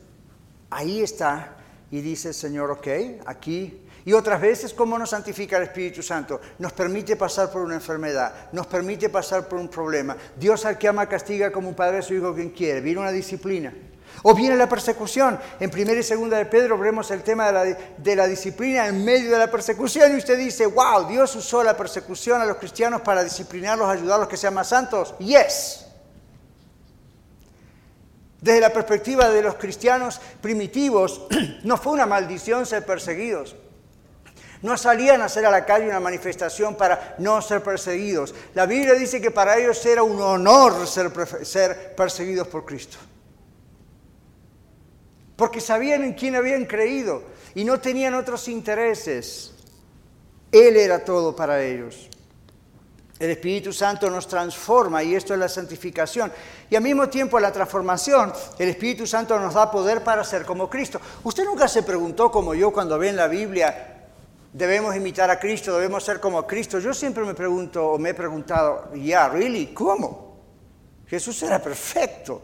ahí está y dice Señor, ok, aquí. Y otras veces, ¿cómo nos santifica el Espíritu Santo? Nos permite pasar por una enfermedad, nos permite pasar por un problema. Dios al que ama castiga como un padre a su hijo quien quiere. Viene una disciplina. O viene la persecución. En primera y segunda de Pedro vemos el tema de la, de la, disciplina en medio de la persecución y usted dice, wow, Dios usó la persecución a los cristianos para disciplinarlos, ayudarlos a que sean más santos. Yes. Desde la perspectiva de los cristianos primitivos, no fue una maldición ser perseguidos. No salían a hacer a la calle una manifestación para no ser perseguidos. La Biblia dice que para ellos era un honor ser, perseguidos por Cristo porque sabían en quién habían creído y no tenían otros intereses. Él era todo para ellos. El Espíritu Santo nos transforma y esto es la santificación. Y al mismo tiempo la transformación, el Espíritu Santo nos da poder para ser como Cristo. Usted nunca se preguntó como yo cuando ve en la Biblia, debemos imitar a Cristo, debemos ser como Cristo. Yo siempre me pregunto o me he preguntado, ya, ¿really? ¿Cómo? Jesús era perfecto.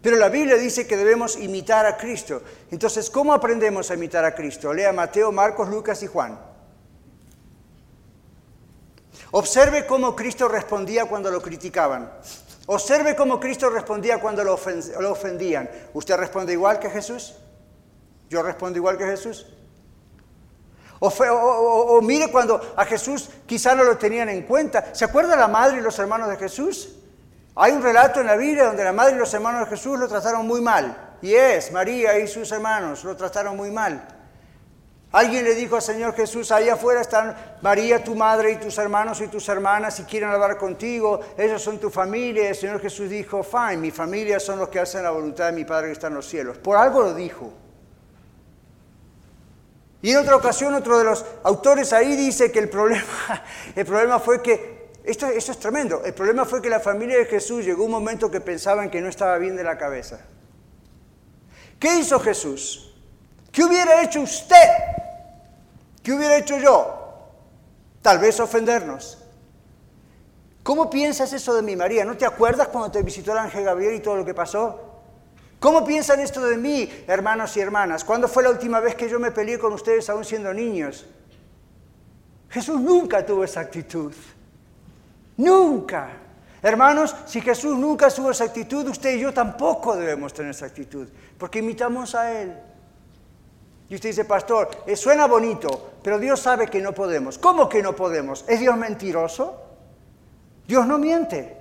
Pero la Biblia dice que debemos imitar a Cristo. Entonces, ¿cómo aprendemos a imitar a Cristo? Lea Mateo, Marcos, Lucas y Juan. Observe cómo Cristo respondía cuando lo criticaban. Observe cómo Cristo respondía cuando lo, ofendían. ¿Usted responde igual que Jesús? ¿Yo respondo igual que Jesús? O, o, mire cuando a Jesús quizá no lo tenían en cuenta. ¿Se acuerda la madre y los hermanos de Jesús? Hay un relato en la Biblia donde la madre y los hermanos de Jesús lo trataron muy mal. Y es, María y sus hermanos lo trataron muy mal. Alguien le dijo al Señor Jesús, ahí afuera están María, tu madre, y tus hermanos y tus hermanas, y quieren hablar contigo, ellos son tu familia. El Señor Jesús dijo, fine, mi familia son los que hacen la voluntad de mi Padre que está en los cielos. Por algo lo dijo. Y en otra ocasión otro de los autores ahí dice que el problema, el problema fue que esto, es tremendo. El problema fue que la familia de Jesús llegó un momento que pensaban que no estaba bien de la cabeza. ¿Qué hizo Jesús? ¿Qué hubiera hecho usted? ¿Qué hubiera hecho yo? Tal vez ofendernos. ¿Cómo piensas eso de mi María? ¿No te acuerdas cuando te visitó el ángel Gabriel y todo lo que pasó? ¿Cómo piensan esto de mí, hermanos y hermanas? ¿Cuándo fue la última vez que yo me peleé con ustedes aún siendo niños? Jesús nunca tuvo esa actitud. Nunca. Hermanos, si Jesús nunca tuvo esa actitud, usted y yo tampoco debemos tener esa actitud, porque imitamos a Él. Y usted dice, pastor, eh, suena bonito, pero Dios sabe que no podemos. ¿Cómo que no podemos? ¿Es Dios mentiroso? Dios no miente.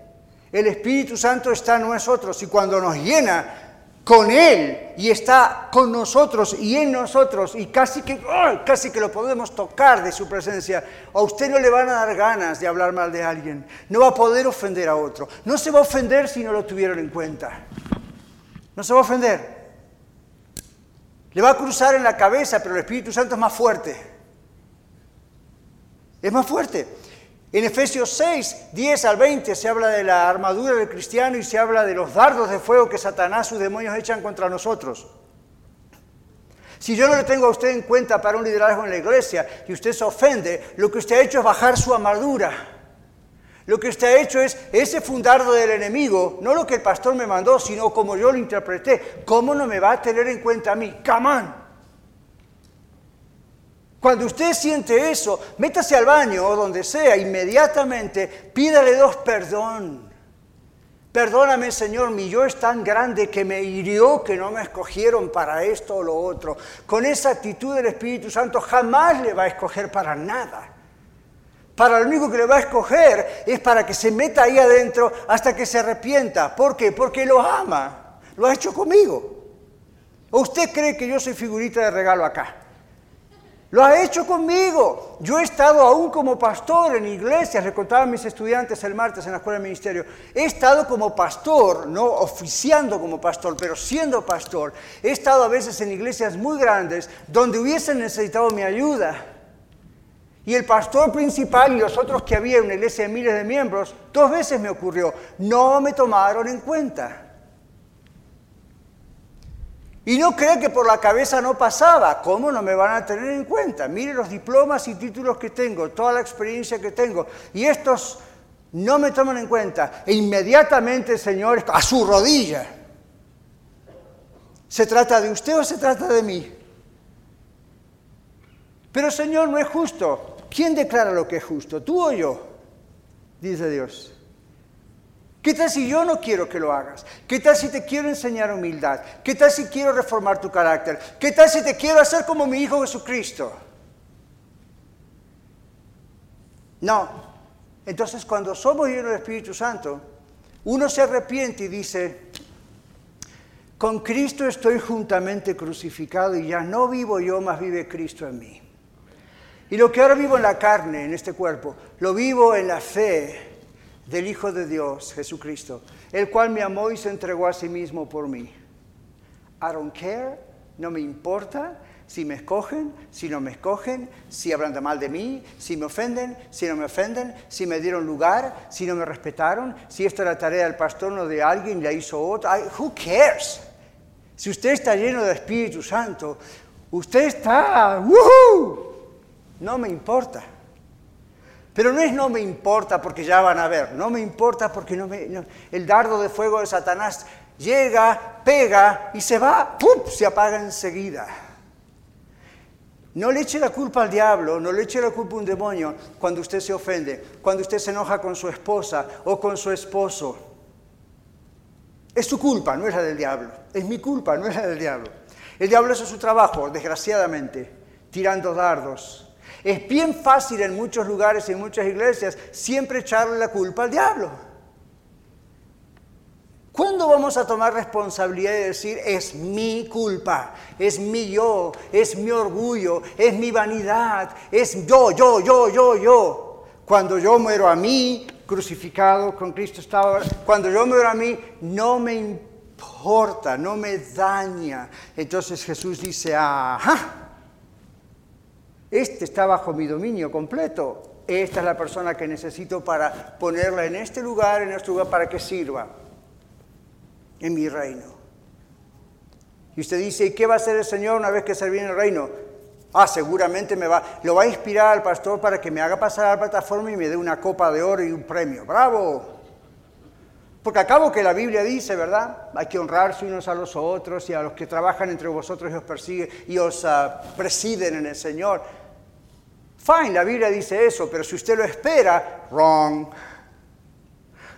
El Espíritu Santo está en nosotros y cuando nos llena, con Él y está con nosotros y en nosotros y casi que, casi que lo podemos tocar de su presencia, a usted no le van a dar ganas de hablar mal de alguien, no va a poder ofender a otro, no se va a ofender si no lo tuvieron en cuenta, no se va a ofender. Le va a cruzar en la cabeza, pero el Espíritu Santo es más fuerte. Es más fuerte. En Efesios 6, 10 al 20 se habla de la armadura del cristiano y se habla de los dardos de fuego que Satanás sus demonios echan contra nosotros. Si yo no le tengo a usted en cuenta para un liderazgo en la iglesia y usted se ofende, lo que usted ha hecho es bajar su armadura. Lo que usted ha hecho es ese fundardo del enemigo, no lo que el pastor me mandó, sino como yo lo interpreté. ¿Cómo no me va a tener en cuenta a mí? ¡Camán! Cuando usted siente eso, métase al baño o donde sea, inmediatamente pídale dos perdón. Perdóname, Señor, mi yo es tan grande que me hirió que no me escogieron para esto o lo otro. Con esa actitud del Espíritu Santo jamás le va a escoger para nada. Para lo único que le va a escoger es para que se meta ahí adentro hasta que se arrepienta. ¿Por qué? Porque lo ama. lo ha hecho conmigo. ¿O usted cree que yo soy figurita de regalo acá? Lo ha hecho conmigo. Yo he estado aún como pastor en iglesias, le contaba a mis estudiantes el martes en la escuela de ministerio. He estado como pastor, no oficiando como pastor, pero siendo pastor. He estado a veces en iglesias muy grandes donde hubiesen necesitado mi ayuda. Y el pastor principal y los otros que había en una iglesia de miles de miembros, dos veces me ocurrió, no me tomaron en cuenta. Y no cree que por la cabeza no pasaba. ¿Cómo no me van a tener en cuenta? Mire los diplomas y títulos que tengo, toda la experiencia que tengo. Y estos no me toman en cuenta. E inmediatamente el Señor, a su rodilla, ¿se trata de usted o se trata de mí? Pero Señor, no es justo. ¿Quién declara lo que es justo? ¿Tú o yo? Dice Dios. ¿Qué tal si yo no quiero que lo hagas? ¿Qué tal si te quiero enseñar humildad? ¿Qué tal si quiero reformar tu carácter? ¿Qué tal si te quiero hacer como mi Hijo Jesucristo? No. Entonces cuando somos llenos del Espíritu Santo, uno se arrepiente y dice, con Cristo estoy juntamente crucificado y ya no vivo yo, más vive Cristo en mí. Y lo que ahora vivo en la carne, en este cuerpo, lo vivo en la fe del Hijo de Dios, Jesucristo, el cual me amó y se entregó a sí mismo por mí. I don't care, no me importa si me escogen, si no me escogen, si hablan de mal de mí, si me ofenden, si no me ofenden, si me dieron lugar, si no me respetaron, si esta era tarea del pastor o de alguien, la hizo otro. who cares? Si usted está lleno de Espíritu Santo, usted está, ¡woohoo! No me importa. Pero no es no me importa porque ya van a ver, no me importa porque no me, el dardo de fuego de Satanás llega, pega y se va, ¡pum! se apaga enseguida. No le eche la culpa al diablo, no le eche la culpa a un demonio cuando usted se ofende, cuando usted se enoja con su esposa o con su esposo. Es su culpa, no es la del diablo. Es mi culpa, no es la del diablo. El diablo hace su trabajo, desgraciadamente, tirando dardos, es bien fácil en muchos lugares y en muchas iglesias siempre echarle la culpa al diablo. ¿Cuándo vamos a tomar responsabilidad y decir, es mi culpa, es mi yo, es mi orgullo, es mi vanidad, es yo, yo, yo, yo, yo? Cuando yo muero a mí, crucificado con Cristo estaba, cuando yo muero a mí, no me importa, no me daña. Entonces Jesús dice, ajá, este está bajo mi dominio completo. Esta es la persona que necesito para ponerla en este lugar, en este lugar, para que sirva en mi reino. Y usted dice, ¿y qué va a hacer el Señor una vez que se viene el reino? Ah, seguramente me va, lo va a inspirar al pastor para que me haga pasar a la plataforma y me dé una copa de oro y un premio. ¡Bravo! Porque acabo que la Biblia dice, ¿verdad? Hay que honrarse unos a los otros y a los que trabajan entre vosotros y os persiguen y os ah, presiden en el Señor. Fine, la Biblia dice eso, pero si usted lo espera, wrong.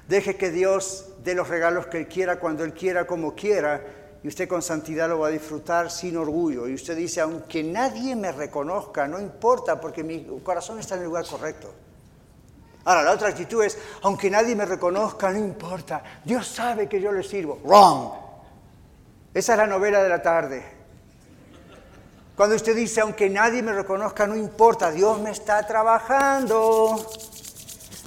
Deje que Dios dé los regalos que Él quiera, cuando Él quiera, como quiera, y usted con santidad lo va a disfrutar sin orgullo. Y usted dice, aunque nadie me reconozca, no importa, porque mi corazón está en el lugar correcto. Ahora, la otra actitud es, aunque nadie me reconozca, no importa, Dios sabe que yo le sirvo. Wrong. Esa es la novela de la tarde. Cuando usted dice, aunque nadie me reconozca, no importa, Dios me está trabajando,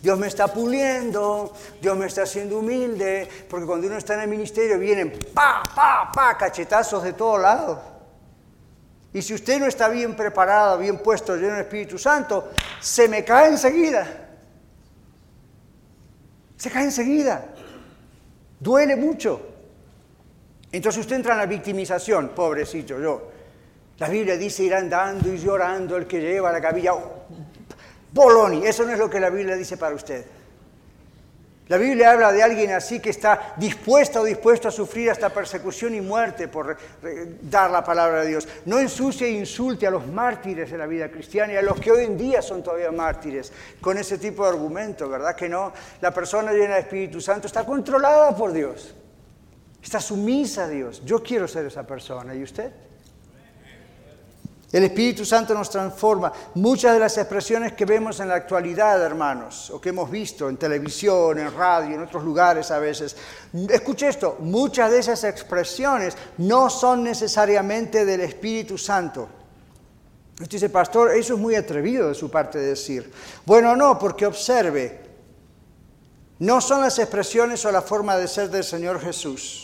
Dios me está puliendo, Dios me está haciendo humilde, porque cuando uno está en el ministerio vienen pa, pa, pa, cachetazos de todos lados. Y si usted no está bien preparado, bien puesto, lleno del Espíritu Santo, se me cae enseguida. Se cae enseguida. Duele mucho. Entonces usted entra en la victimización, pobrecito yo. La Biblia dice ir andando y llorando el que lleva la cabilla. Boloni, eso no es lo que la Biblia dice para usted. La Biblia habla de alguien así que está dispuesto o dispuesto a sufrir hasta persecución y muerte por dar la palabra de Dios. No ensucie e insulte a los mártires de la vida cristiana y a los que hoy en día son todavía mártires con ese tipo de argumento, ¿verdad que no? La persona llena de Espíritu Santo está controlada por Dios, está sumisa a Dios. Yo quiero ser esa persona, ¿y usted? El Espíritu Santo nos transforma. Muchas de las expresiones que vemos en la actualidad, hermanos, o que hemos visto en televisión, en radio, en otros lugares a veces, escuche esto, muchas de esas expresiones no son necesariamente del Espíritu Santo. Usted dice, pastor, eso es muy atrevido de su parte de decir. Bueno, no, porque observe, no son las expresiones o la forma de ser del Señor Jesús.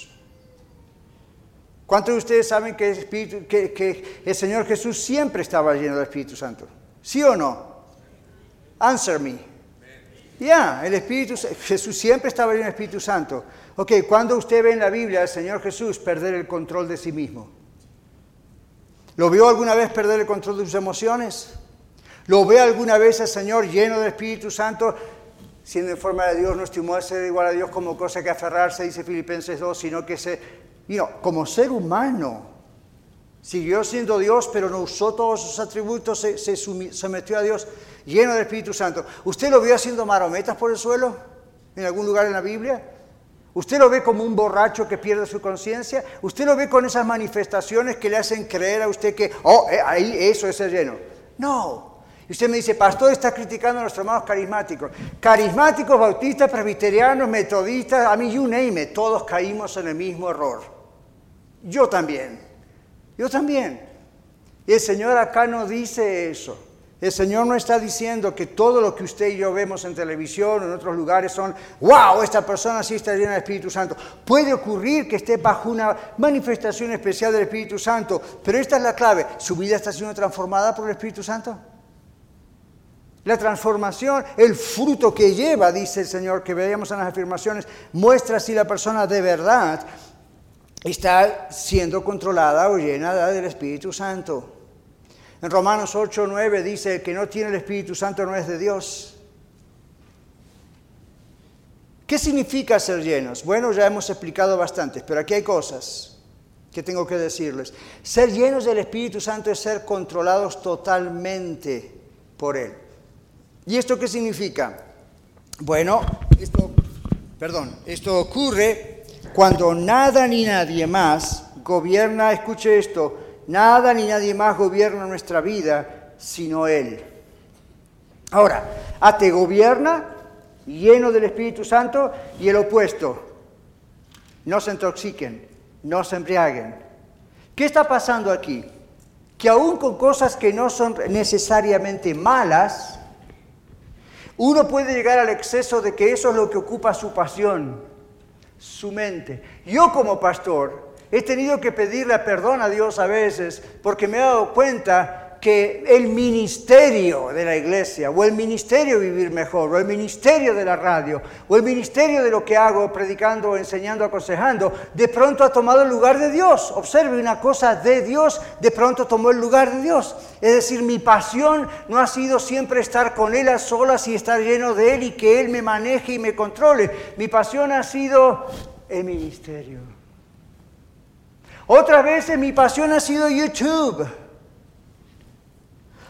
¿Cuántos de ustedes saben que, el Señor Jesús siempre estaba lleno del Espíritu Santo? ¿Sí o no? Answer me. Ya, el Espíritu Jesús siempre estaba lleno del Espíritu Santo. Ok, ¿cuándo usted ve en la Biblia al Señor Jesús perder el control de sí mismo? ¿Lo vio alguna vez perder el control de sus emociones? ¿Lo ve alguna vez al Señor lleno del Espíritu Santo, siendo en forma de Dios, no ser igual a Dios como cosa que aferrarse, dice Filipenses 2, sino que se como ser humano, siguió siendo Dios, pero no usó todos sus atributos, se, se sometió a Dios lleno del Espíritu Santo. ¿Usted lo vio haciendo marometas por el suelo en algún lugar en la Biblia? ¿Usted lo ve como un borracho que pierde su conciencia? ¿Usted lo ve con esas manifestaciones que le hacen creer a usted que, oh, eh, ahí eso es el lleno? No. Y usted me dice, pastor está criticando a nuestros hermanos carismáticos. Carismáticos, bautistas, presbiterianos, metodistas, a mí you name it, todos caímos en el mismo error. Yo también. Yo también. El Señor acá no dice eso. El Señor no está diciendo que todo lo que usted y yo vemos en televisión o en otros lugares son, wow, esta persona sí está llena del Espíritu Santo. Puede ocurrir que esté bajo una manifestación especial del Espíritu Santo, pero esta es la clave. ¿Su vida está siendo transformada por el Espíritu Santo? La transformación, el fruto que lleva, dice el Señor, que veíamos en las afirmaciones, muestra si la persona de verdad está siendo controlada o llena del Espíritu Santo. En Romanos 8, 9 dice, que no tiene el Espíritu Santo no es de Dios. ¿Qué significa ser llenos? Bueno, ya hemos explicado bastante, pero aquí hay cosas que tengo que decirles. Ser llenos del Espíritu Santo es ser controlados totalmente por Él. ¿Y esto qué significa? Bueno, esto, perdón, esto ocurre cuando nada ni nadie más gobierna, escuche esto, nada ni nadie más gobierna nuestra vida sino Él. Ahora, a te gobierna lleno del Espíritu Santo y el opuesto. No se intoxiquen, no se embriaguen. ¿Qué está pasando aquí? Que aún con cosas que no son necesariamente malas, uno puede llegar al exceso de que eso es lo que ocupa su pasión su mente. Yo como pastor he tenido que pedirle perdón a Dios a veces porque me he dado cuenta que el ministerio de la iglesia, o el ministerio Vivir Mejor, o el ministerio de la radio, o el ministerio de lo que hago, predicando, enseñando, aconsejando, de pronto ha tomado el lugar de Dios. Observe una cosa de Dios, de pronto tomó el lugar de Dios. Es decir, mi pasión no ha sido siempre estar con Él a solas y estar lleno de Él y que Él me maneje y me controle. Mi pasión ha sido el ministerio. Otras veces mi pasión ha sido YouTube.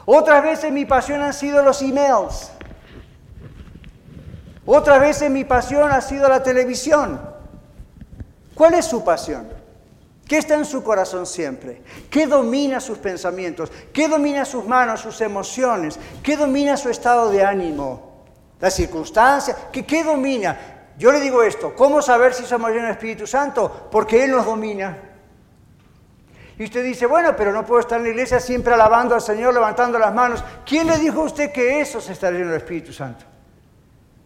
Otras veces mi pasión han sido los emails. Otras veces mi pasión ha sido la televisión. ¿Cuál es su pasión? ¿Qué está en su corazón siempre? ¿Qué domina sus pensamientos? ¿Qué domina sus manos, sus emociones? ¿Qué domina su estado de ánimo? ¿Las circunstancias? ¿Qué, qué domina? Yo le digo esto, ¿cómo saber si somos llenos del Espíritu Santo? Porque Él nos domina. Y usted dice, bueno, pero no puedo estar en la iglesia siempre alabando al Señor, levantando las manos. ¿Quién le dijo a usted que eso se está lleno del Espíritu Santo?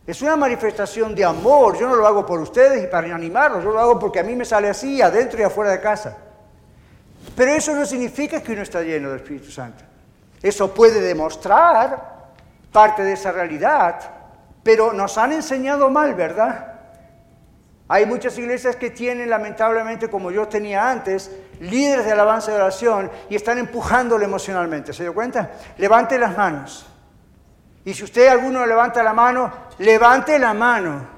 Es una manifestación de amor. Yo no lo hago por ustedes y para animarlos. Yo lo hago porque a mí me sale así, adentro y afuera de casa. Pero eso no significa que uno está lleno del Espíritu Santo. Eso puede demostrar parte de esa realidad, pero nos han enseñado mal, ¿verdad? Hay muchas iglesias que tienen, lamentablemente, como yo tenía antes, líderes de alabanza y oración y están empujándole emocionalmente. ¿Se dio cuenta? Levante las manos. Y si usted alguno levanta la mano, levante la mano.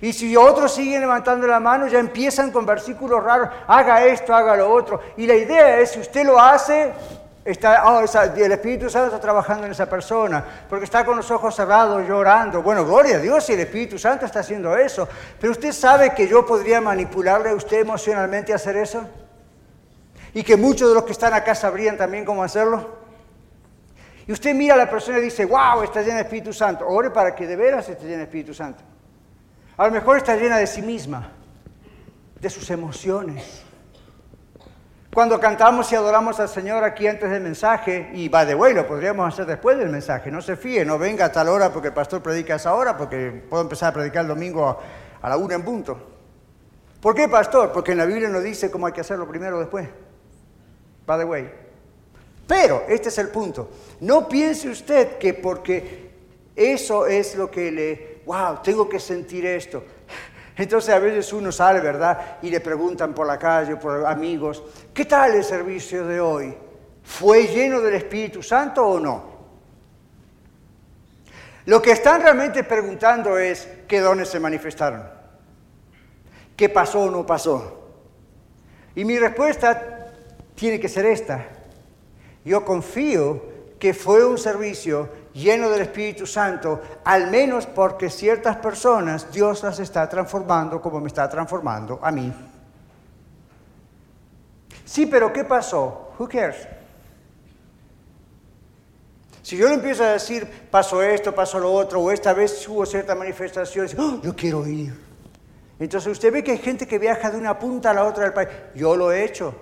Y si otros siguen levantando la mano, ya empiezan con versículos raros, haga esto, haga lo otro. Y la idea es, si usted lo hace, Está, oh, el Espíritu Santo está trabajando en esa persona, porque está con los ojos cerrados llorando. Bueno, gloria a Dios si el Espíritu Santo está haciendo eso. Pero usted sabe que yo podría manipularle a usted emocionalmente a hacer eso. y que muchos de los que están acá sabrían también cómo hacerlo. Y usted mira a la persona y dice, wow, está llena de Espíritu Santo. Ore para que de veras esté llena de Espíritu Santo. A lo mejor está llena de sí misma, de sus emociones. Cuando cantamos y adoramos al Señor aquí antes del mensaje, y va de way, lo podríamos hacer después del mensaje, no se fíe, no venga a tal hora porque el pastor predica a esa hora, porque puedo empezar a predicar el domingo a, la una en punto. ¿Por qué, pastor? Porque en la Biblia no dice cómo hay que hacerlo primero o después. By the way. Pero, este es el punto. No piense usted que porque eso es lo que le, wow, tengo que sentir esto. Entonces a veces uno sale, ¿verdad? Y le preguntan por la calle, por amigos, ¿qué tal el servicio de hoy? ¿Fue lleno del Espíritu Santo o no? Lo que están realmente preguntando es qué dones se manifestaron qué pasó o no pasó. Y mi respuesta tiene que ser esta. Yo confío que fue un servicio lleno del Espíritu Santo, al menos porque ciertas personas Dios las está transformando como me está transformando a mí. Sí, pero ¿qué pasó? Who cares? Si yo le empiezo a decir, pasó esto, pasó lo otro, o esta vez hubo cierta manifestación, ¡Oh, yo quiero ir. Entonces usted ve que hay gente que viaja de una punta a la otra del país. Yo lo he hecho.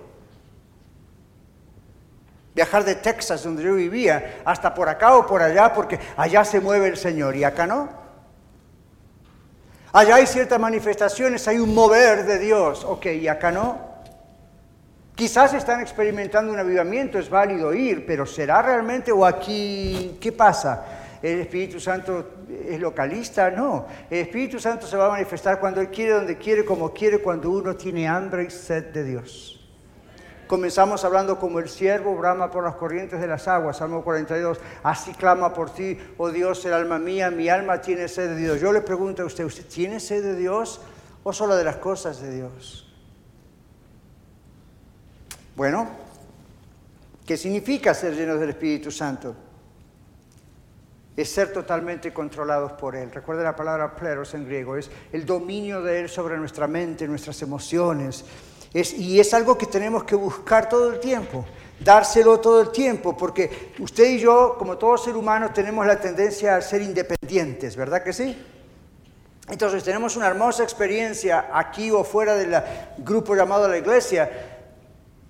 Viajar de Texas, donde yo vivía, hasta por acá o por allá, porque allá se mueve el Señor y acá no. Allá hay ciertas manifestaciones, hay un mover de Dios, ok, y acá no. Quizás están experimentando un avivamiento, es válido ir, pero ¿será realmente o aquí qué pasa? el Espíritu Santo es localista, no. El Espíritu Santo se va a manifestar cuando Él quiere, donde quiere, como quiere, cuando uno tiene hambre y sed de Dios. Comenzamos hablando como el siervo brama por las corrientes de las aguas, Salmo 42, así clama por ti, oh Dios, el alma mía, mi alma tiene sed de Dios. Yo le pregunto a usted, ¿usted tiene sed de Dios o solo de las cosas de Dios? Bueno, ¿qué significa ser lleno del Espíritu Santo? es ser totalmente controlados por Él. Recuerda la palabra pleros en griego, es el dominio de Él sobre nuestra mente, nuestras emociones. y es algo que tenemos que buscar todo el tiempo, dárselo todo el tiempo, porque usted y yo, como todos seres humanos, tenemos la tendencia a ser independientes, ¿verdad que sí? Entonces tenemos una hermosa experiencia aquí o fuera del grupo llamado la iglesia,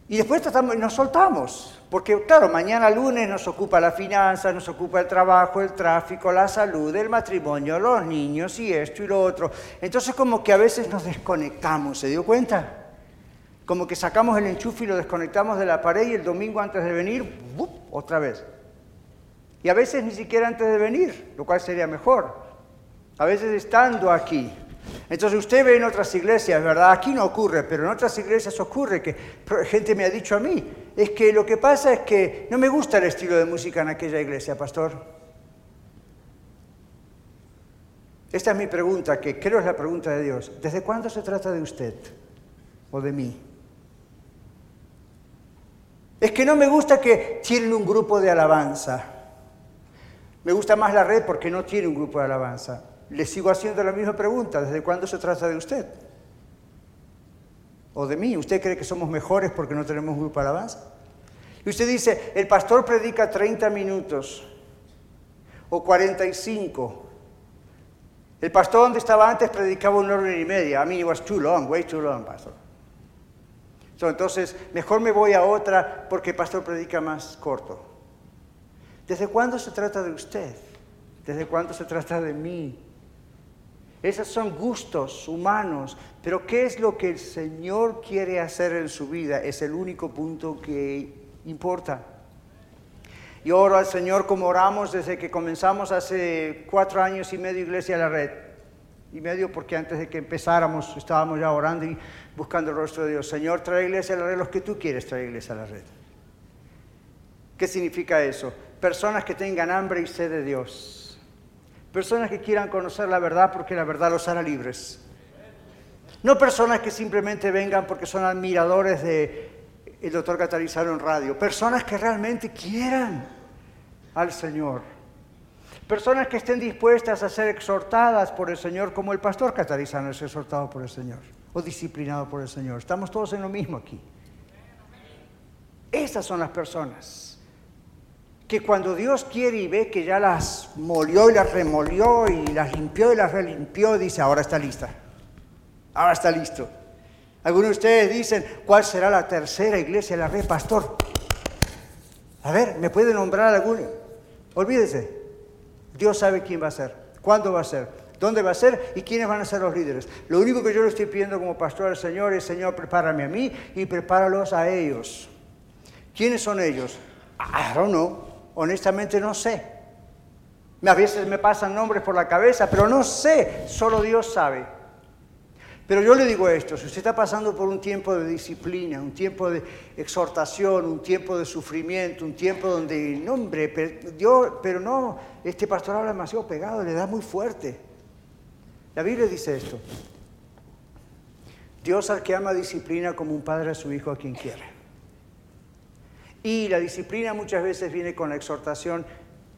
y después nos soltamos. Porque claro, mañana lunes nos ocupa la finanza, nos ocupa el trabajo, el tráfico, la salud, el matrimonio, los niños y esto y lo otro. Entonces como que a veces nos desconectamos, ¿se dio cuenta? Como que sacamos el enchufe y lo desconectamos de la pared y el domingo antes de venir, otra vez. Y a veces ni siquiera antes de venir, lo cual sería mejor. A veces estando aquí, entonces usted ve en otras iglesias, ¿verdad? Aquí no ocurre, pero en otras iglesias ocurre que gente me ha dicho a mí, es que lo que pasa es que no me gusta el estilo de música en aquella iglesia, pastor. Esta es mi pregunta, que creo es la pregunta de Dios. ¿Desde cuándo se trata de usted o de mí? Es que no me gusta que tienen un grupo de alabanza. Me gusta más la red porque no tiene un grupo de alabanza le sigo haciendo la misma pregunta, ¿desde cuándo se trata de usted? ¿O de mí? ¿Usted cree que somos mejores porque no tenemos grupo de alabanza? Y usted dice, el pastor predica 30 minutos o 45. El pastor donde estaba antes predicaba una hora y media. A mí it was too long, way too long, pastor. entonces, mejor me voy a otra porque el pastor predica más corto. ¿Desde cuándo se trata de usted? ¿Desde cuándo se trata de mí? Esos son gustos humanos, pero ¿qué es lo que el Señor quiere hacer en su vida? Es el único punto que importa. Y oro al Señor como oramos desde que comenzamos hace cuatro años y medio Iglesia a la Red. Y medio porque antes de que empezáramos estábamos ya orando y buscando el rostro de Dios. Señor, trae Iglesia a la Red los que tú quieres traer Iglesia a la Red. ¿Qué significa eso? Personas que tengan hambre y sed de Dios Personas que quieran conocer la verdad porque la verdad los hará libres. No personas que simplemente vengan porque son admiradores de doctor Catarizano en radio. Personas que realmente quieran al Señor. Personas que estén dispuestas a ser exhortadas por el Señor como el pastor Catarizano es exhortado por el Señor o disciplinado por el Señor. Estamos todos en lo mismo aquí. Esas son las personas que cuando Dios quiere y ve que ya las molió y las remolió y las limpió y las relimpió, dice, ahora está lista, ahora está listo. Algunos de ustedes dicen, ¿cuál será la tercera iglesia de la red, pastor? A ver, ¿me puede nombrar alguno? Olvídese, Dios sabe quién va a ser, cuándo va a ser, dónde va a ser y quiénes van a ser los líderes. Lo único que yo le estoy pidiendo como pastor al Señor es, Señor, prepárame a mí y prepáralos a ellos. ¿Quiénes son ellos? I don't know. Honestamente no sé. A veces me pasan nombres por la cabeza, pero no sé. Solo Dios sabe. Pero yo le digo esto, si usted está pasando por un tiempo de disciplina, un tiempo de exhortación, un tiempo de sufrimiento, un tiempo donde, no hombre, pero, pero no, este pastor habla demasiado pegado, le da muy fuerte. La Biblia dice esto. Dios al que ama disciplina como un padre a su hijo a quien quiere. Y la disciplina muchas veces viene con la exhortación,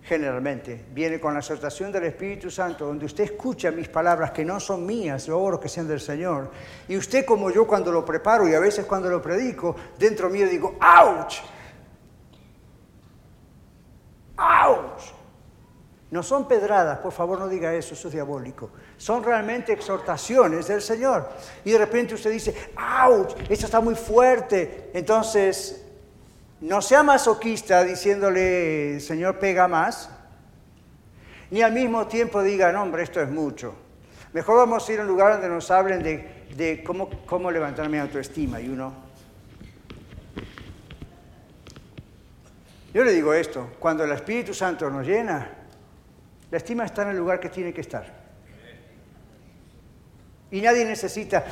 generalmente, viene con la exhortación del Espíritu Santo, donde usted escucha mis palabras que no son mías, yo oro que sean del Señor. Y usted como yo cuando lo preparo y a veces cuando lo predico, dentro mío digo, ¡ouch! ¡ouch! No son pedradas, por favor no diga eso, eso es diabólico. Son realmente exhortaciones del Señor. Y de repente usted dice, ¡ouch! Esto está muy fuerte. Entonces, no sea masoquista diciéndole, Señor, pega más. Ni al mismo tiempo diga, no, hombre, esto es mucho. Mejor vamos a ir a un lugar donde nos hablen de, de cómo, cómo levantar mi autoestima. Y uno, yo le digo esto, cuando el Espíritu Santo nos llena, la estima está en el lugar que tiene que estar. Y nadie necesita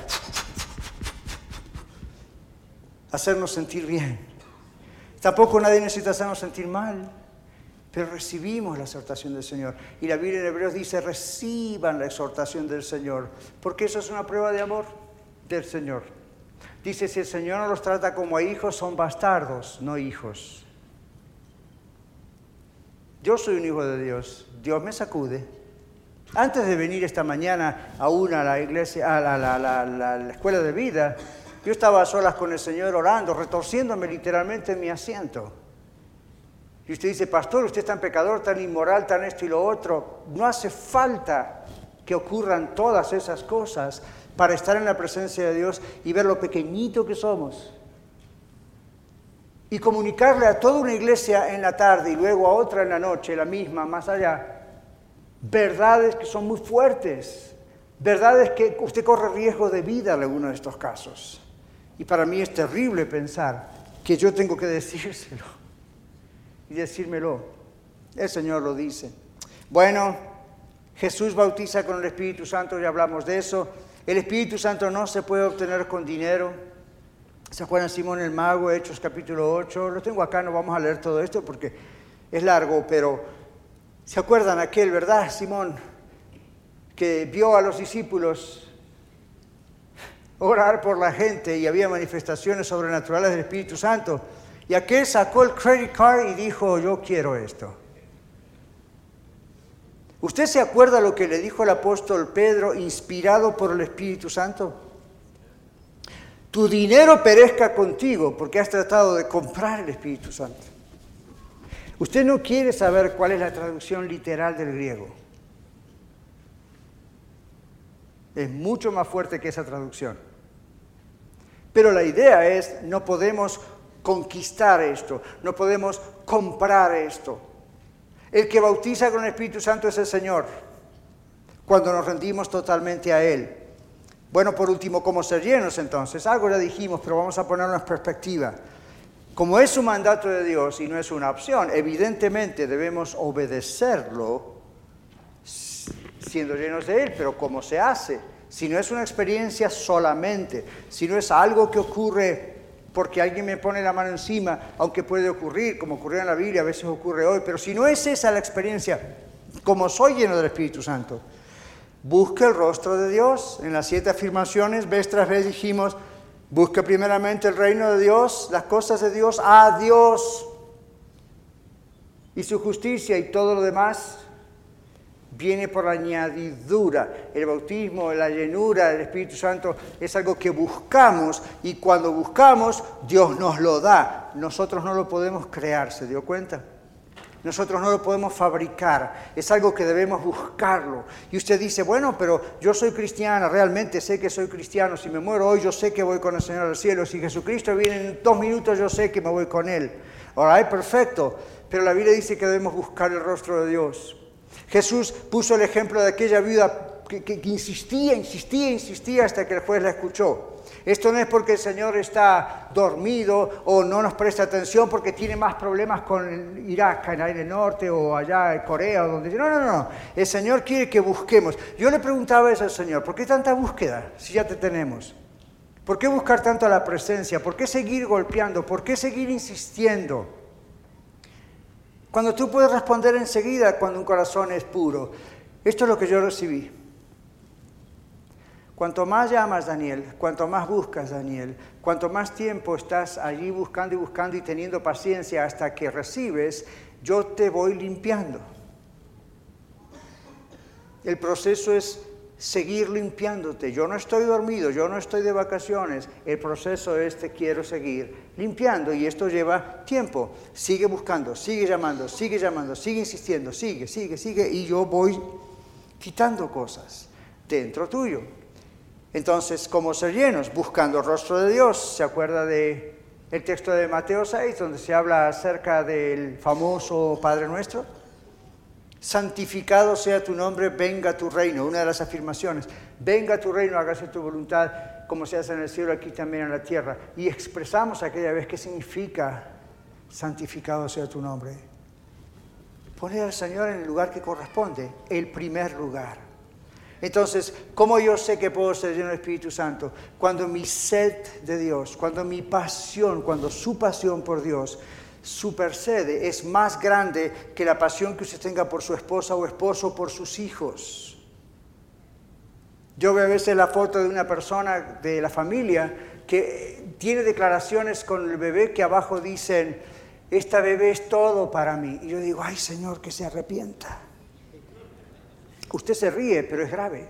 hacernos sentir bien. Tampoco nadie necesita hacernos sentir mal. Pero recibimos la exhortación del Señor. Y la Biblia en Hebreos dice, reciban la exhortación del Señor. Porque eso es una prueba de amor del Señor. Dice, si el Señor no los trata como a hijos, son bastardos, no hijos. Yo soy un hijo de Dios. Dios me sacude. Antes de venir esta mañana aún a la iglesia, a la, escuela de vida, yo estaba a solas con el Señor orando, retorciéndome literalmente en mi asiento. Y usted dice, pastor, usted es tan pecador, tan inmoral, tan esto y lo otro. No hace falta que ocurran todas esas cosas para estar en la presencia de Dios y ver lo pequeñito que somos y comunicarle a toda una iglesia en la tarde y luego a otra en la noche, la misma, más allá, verdades que son muy fuertes, verdades que usted corre riesgo de vida en alguno de estos casos. Y para mí es terrible pensar que yo tengo que decírselo y decírmelo. El Señor lo dice. Bueno, Jesús bautiza con el Espíritu Santo, ya hablamos de eso. El Espíritu Santo no se puede obtener con dinero. ¿Se acuerdan Simón el Mago, Hechos capítulo 8? Lo tengo acá, no vamos a leer todo esto porque es largo, pero ¿se acuerdan aquel, verdad, Simón, que vio a los discípulos orar por la gente y había manifestaciones sobrenaturales del Espíritu Santo? Y aquel sacó el credit card y dijo, yo quiero esto. ¿Usted se acuerda lo que le dijo el apóstol Pedro, inspirado por el Espíritu Santo? tu dinero perezca contigo porque has tratado de comprar el Espíritu Santo. Usted no quiere saber cuál es la traducción literal del griego. Es mucho más fuerte que esa traducción. Pero la idea es, no podemos conquistar esto, no podemos comprar esto. El que bautiza con el Espíritu Santo es el Señor, cuando nos rendimos totalmente a Él. Bueno, por último, ¿cómo ser llenos entonces? Algo ya dijimos, pero vamos a ponerlo en perspectiva. Como es un mandato de Dios y no es una opción, evidentemente debemos obedecerlo siendo llenos de Él, pero ¿cómo se hace? Si no es una experiencia solamente, si no es algo que ocurre porque alguien me pone la mano encima, aunque puede ocurrir, como ocurrió en la Biblia, a veces ocurre hoy, pero si no es esa la experiencia, como soy lleno del Espíritu Santo, Busca el rostro de Dios. En las siete afirmaciones, vez tras vez dijimos, busca primeramente el reino de Dios, las cosas de Dios, a Dios y su justicia y todo lo demás viene por añadidura. El bautismo, la llenura del Espíritu Santo es algo que buscamos y cuando buscamos Dios nos lo da nosotros no lo podemos crear, ¿se dio cuenta? Nosotros no lo podemos fabricar, es algo que debemos buscarlo. Y usted dice, bueno, pero yo soy cristiana, realmente sé que soy cristiano, si me muero hoy yo sé que voy con el Señor al cielo, si Jesucristo viene en dos minutos yo sé que me voy con Él. Ahora, es perfecto, pero la Biblia dice que debemos buscar el rostro de Dios. Jesús puso el ejemplo de aquella viuda que, insistía, insistía, insistía hasta que el juez la escuchó. Esto no es porque el Señor está dormido o no nos presta atención porque tiene más problemas con Irak, en el norte o allá en Corea donde. No, no, no. El Señor quiere que busquemos. Yo le preguntaba eso al Señor, ¿por qué tanta búsqueda si ya te tenemos? ¿Por qué buscar tanto la presencia? ¿Por qué seguir golpeando? ¿Por qué seguir insistiendo? Cuando tú puedes responder enseguida cuando un corazón es puro. Esto es lo que yo recibí. Cuanto más llamas, Daniel, cuanto más buscas, Daniel, cuanto más tiempo estás allí buscando y buscando y teniendo paciencia hasta que recibes, yo te voy limpiando. El proceso es seguir limpiándote. Yo no estoy dormido, yo no estoy de vacaciones. El proceso es te quiero seguir limpiando y esto lleva tiempo. Sigue buscando, sigue llamando, sigue llamando, sigue insistiendo, sigue, sigue, sigue y yo voy quitando cosas dentro tuyo. Entonces, ¿cómo ser llenos? Buscando el rostro de Dios. ¿Se acuerda de el texto de Mateo 6, donde se habla acerca del famoso Padre Nuestro? Santificado sea tu nombre, venga tu reino. Una de las afirmaciones. Venga tu reino, hágase tu voluntad, como se hace en el cielo, aquí también en la tierra. Y expresamos aquella vez qué significa santificado sea tu nombre. Poner al Señor en el lugar que corresponde, el primer lugar. Entonces, ¿cómo yo sé que puedo ser lleno del Espíritu Santo? Cuando mi sed de Dios, cuando mi pasión, cuando su pasión por Dios supercede, es más grande que la pasión que usted tenga por su esposa o esposo, por sus hijos. Yo veo a veces la foto de una persona de la familia que tiene declaraciones con el bebé que abajo dicen, esta bebé es todo para mí. Y yo digo, ay Señor, que se arrepienta. Usted se ríe, pero es grave.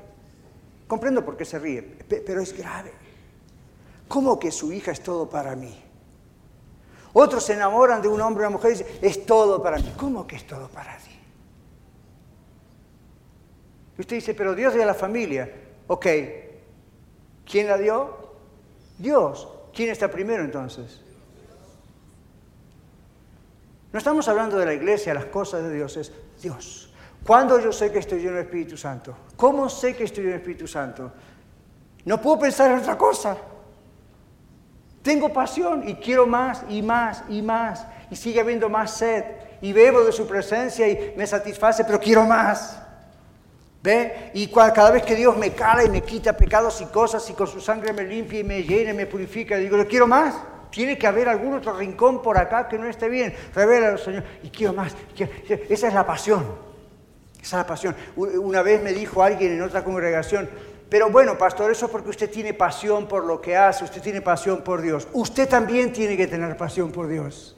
Comprendo por qué se ríe, pero es grave. ¿Cómo que su hija es todo para mí? Otros se enamoran de un hombre o una mujer y dicen, es todo para mí. ¿Cómo que es todo para ti? Y usted dice, pero Dios dio la familia. Ok, ¿quién la dio? Dios. ¿Quién está primero entonces? No estamos hablando de la iglesia, las cosas de Dios, es Dios. ¿Cuándo yo sé que estoy lleno del Espíritu Santo? ¿Cómo sé que estoy lleno del Espíritu Santo? No puedo pensar en otra cosa. Tengo pasión y quiero más y más y más. Y sigue habiendo más sed. Y bebo de su presencia y me satisface, pero quiero más. ¿Ve? Y cada vez que Dios me cala y me quita pecados y cosas y con su sangre me limpia y me llena y me purifica, digo, le quiero más. Tiene que haber algún otro rincón por acá que no esté bien. Revela Señor. Y quiero más. Esa es la pasión. Esa es la pasión. Una vez me dijo alguien en otra congregación, pero bueno, pastor, eso es porque usted tiene pasión por lo que hace, usted tiene pasión por Dios. Usted también tiene que tener pasión por Dios.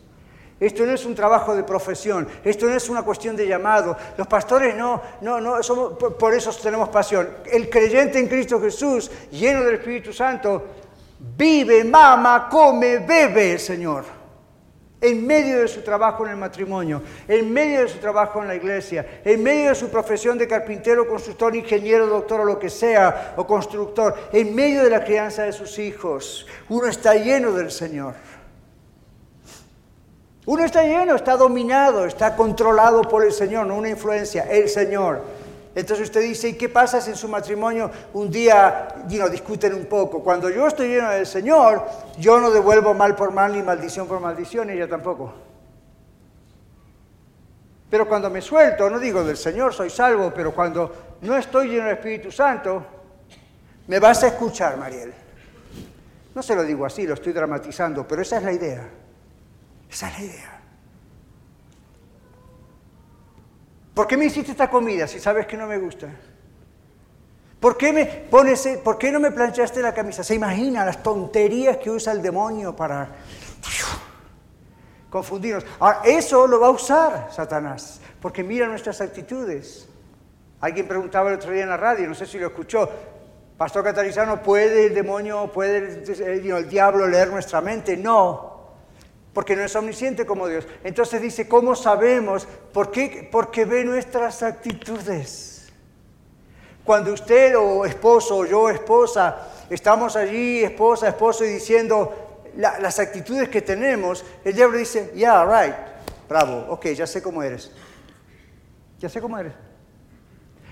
Esto no es un trabajo de profesión, esto no es una cuestión de llamado. Los pastores no, no, no, por eso tenemos pasión. El creyente en Cristo Jesús, lleno del Espíritu Santo, vive, mama, come, bebe, Señor en medio de su trabajo en el matrimonio, en medio de su trabajo en la iglesia, en medio de su profesión de carpintero, constructor, ingeniero, doctor o lo que sea, o constructor, en medio de la crianza de sus hijos. Uno está lleno del Señor. Uno está lleno, está dominado, está controlado por el Señor, no una influencia, el Señor. Entonces usted dice, ¿y qué pasa si en su matrimonio un día discuten un poco? Cuando yo estoy lleno del Señor, yo no devuelvo mal por mal ni maldición por maldición, ella tampoco. Pero cuando me suelto, no digo del Señor soy salvo, pero cuando no estoy lleno del Espíritu Santo, me vas a escuchar, Mariel. No se lo digo así, lo estoy dramatizando, pero esa es la idea. Esa es la idea. ¿Por qué me hiciste esta comida si sabes que no me gusta? ¿Por qué, me pones, ¿Por qué no me planchaste la camisa? ¿Se imagina las tonterías que usa el demonio para confundirnos? Ahora, eso lo va a usar Satanás, porque mira nuestras actitudes. Alguien preguntaba el otro día en la radio, no sé si lo escuchó, Pastor Catarizano, ¿puede el demonio, puede el diablo leer nuestra mente? No, porque no es omnisciente como Dios. Entonces dice, ¿cómo sabemos? ¿Por qué? Porque ve nuestras actitudes. Cuando usted o esposo o yo esposa, estamos allí, esposa, esposo, y diciendo las actitudes que tenemos, el diablo dice, yeah, right, bravo, ok, ya sé cómo eres. Ya sé cómo eres.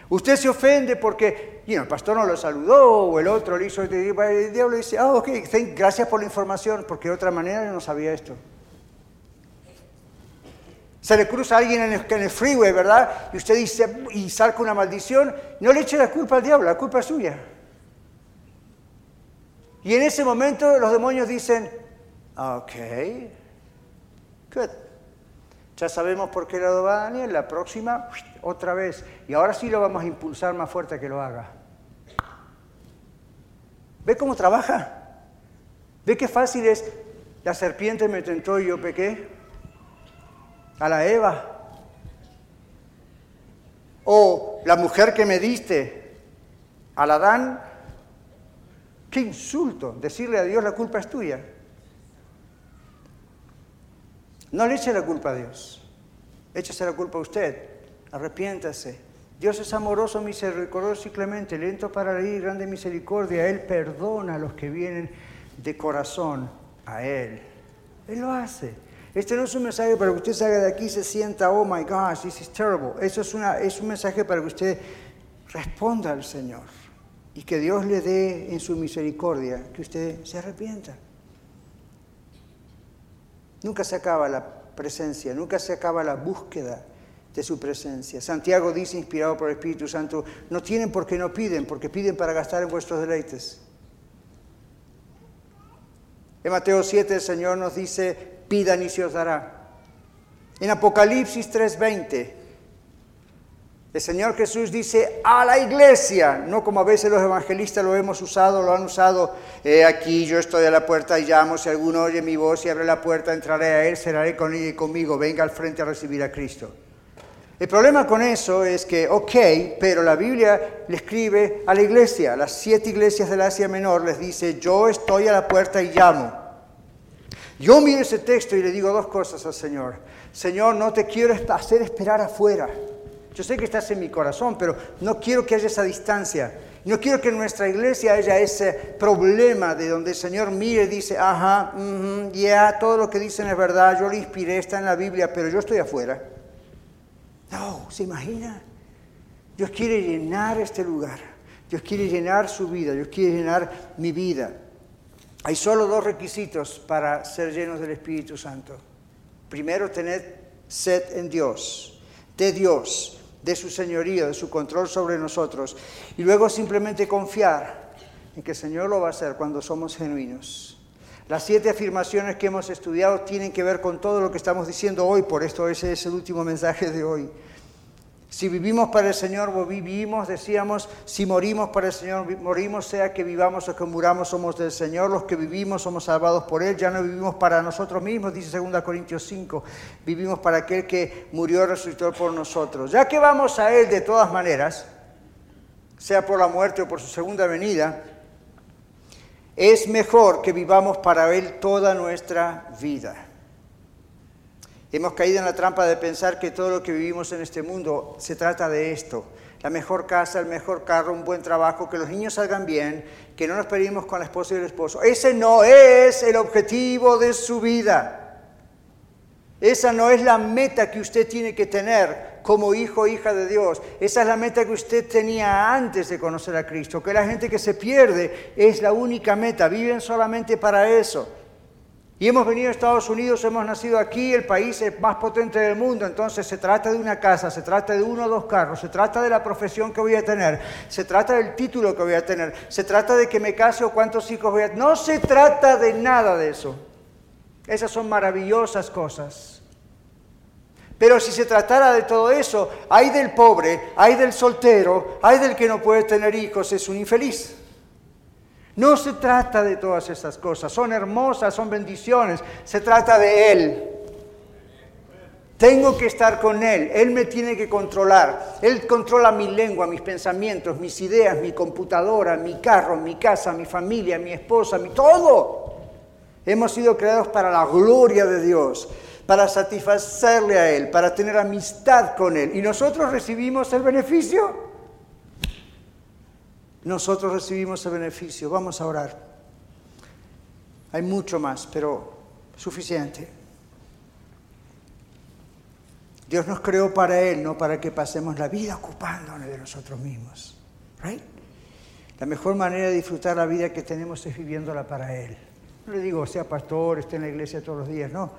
Usted se ofende porque el pastor no lo saludó o el otro le hizo. El diablo dice, ah, ok, gracias por la información, porque de otra manera yo no sabía esto. Se le cruza a alguien en el, freeway, ¿verdad? Y usted dice, y saca una maldición, no le eche la culpa al diablo, la culpa es suya. Y en ese momento los demonios dicen, ok, good. Ya sabemos por qué lado va Daniel, la próxima otra vez. Y ahora sí lo vamos a impulsar más fuerte que lo haga. ¿Ve cómo trabaja? ¿Ve qué fácil es? La serpiente me tentó y yo pequé. A la Eva. O la mujer que me diste. Al Adán. Qué insulto. Decirle a Dios la culpa es tuya. No le eche la culpa a Dios. Échese la culpa a usted. Arrepiéntase. Dios es amoroso, misericordioso y clemente, lento para reír, grande misericordia. Él perdona a los que vienen de corazón a Él. Él lo hace. Este no es un mensaje para que usted salga de aquí y se sienta, oh my gosh, this is terrible. Eso es, una, es un mensaje para que usted responda al Señor y que Dios le dé en su misericordia que usted se arrepienta. Nunca se acaba la presencia, nunca se acaba la búsqueda de su presencia. Santiago dice, inspirado por el Espíritu Santo, no tienen porque no piden, porque piden para gastar en vuestros deleites. En Mateo 7 el Señor nos dice, pidan y se os dará. En Apocalipsis 3:20 el Señor Jesús dice a la iglesia, no como a veces los evangelistas lo hemos usado, lo han usado, aquí yo estoy a la puerta y llamo, si alguno oye mi voz y abre la puerta, entraré a él, seré con él y conmigo, venga al frente a recibir a Cristo. El problema con eso es que, ok, pero la Biblia le escribe a la iglesia, las siete iglesias del Asia Menor, les dice, yo estoy a la puerta y llamo. Yo miro ese texto y le digo dos cosas al Señor. Señor, no te quiero hacer esperar afuera. Yo sé que estás en mi corazón, pero no quiero que haya esa distancia. No quiero que en nuestra iglesia haya ese problema de donde el Señor mire y dice, ajá, ya, todo lo que dicen es verdad, yo lo inspiré, está en la Biblia, pero yo estoy afuera. No, ¿se imagina? Dios quiere llenar este lugar. Dios quiere llenar su vida. Dios quiere llenar mi vida. Hay solo dos requisitos para ser llenos del Espíritu Santo. Primero, tener sed en Dios, de Dios de su señorío, de su control sobre nosotros. Y luego simplemente confiar en que el Señor lo va a hacer cuando somos genuinos. Las siete afirmaciones que hemos estudiado tienen que ver con todo lo que estamos diciendo hoy, por esto ese es el último mensaje de hoy. Si vivimos para el Señor, vivimos, decíamos, si morimos para el Señor, morimos, sea que vivamos o que muramos, somos del Señor, los que vivimos somos salvados por Él, ya no vivimos para nosotros mismos, dice 2 Corintios 5, vivimos para aquel que murió y resucitó por nosotros. Ya que vamos a Él de todas maneras, sea por la muerte o por su segunda venida, es mejor que vivamos para Él toda nuestra vida. Hemos caído en la trampa de pensar que todo lo que vivimos en este mundo se trata de esto. La mejor casa, el mejor carro, un buen trabajo, que los niños salgan bien, que no nos peleemos con la esposa y el esposo. Ese no es el objetivo de su vida. Esa no es la meta que usted tiene que tener como hijo o hija de Dios. Esa es la meta que usted tenía antes de conocer a Cristo. Que la gente que se pierde es la única meta. Viven solamente para eso. Y hemos venido a Estados Unidos, hemos nacido aquí, el país es más potente del mundo, entonces se trata de una casa, se trata de uno o dos carros, se trata de la profesión que voy a tener, se trata del título que voy a tener, se trata de que me case o cuántos hijos voy a tener. No se trata de nada de eso. Esas son maravillosas cosas. Pero si se tratara de todo eso, hay del pobre, hay del soltero, hay del que no puede tener hijos, es un infeliz. No se trata de todas estas cosas, son hermosas, son bendiciones, se trata de Él. Tengo que estar con Él, Él me tiene que controlar. Él controla mi lengua, mis pensamientos, mis ideas, mi computadora, mi carro, mi casa, mi familia, mi esposa, mi todo. Hemos sido creados para la gloria de Dios, para satisfacerle a Él, para tener amistad con Él. ¿Y nosotros recibimos el beneficio? Nosotros recibimos el beneficio. Vamos a orar. Hay mucho más, pero suficiente. Dios nos creó para Él, no para que pasemos la vida ocupándonos de nosotros mismos. Right? La mejor manera de disfrutar la vida que tenemos es viviéndola para Él. No le digo, sea pastor, esté en la iglesia todos los días, no.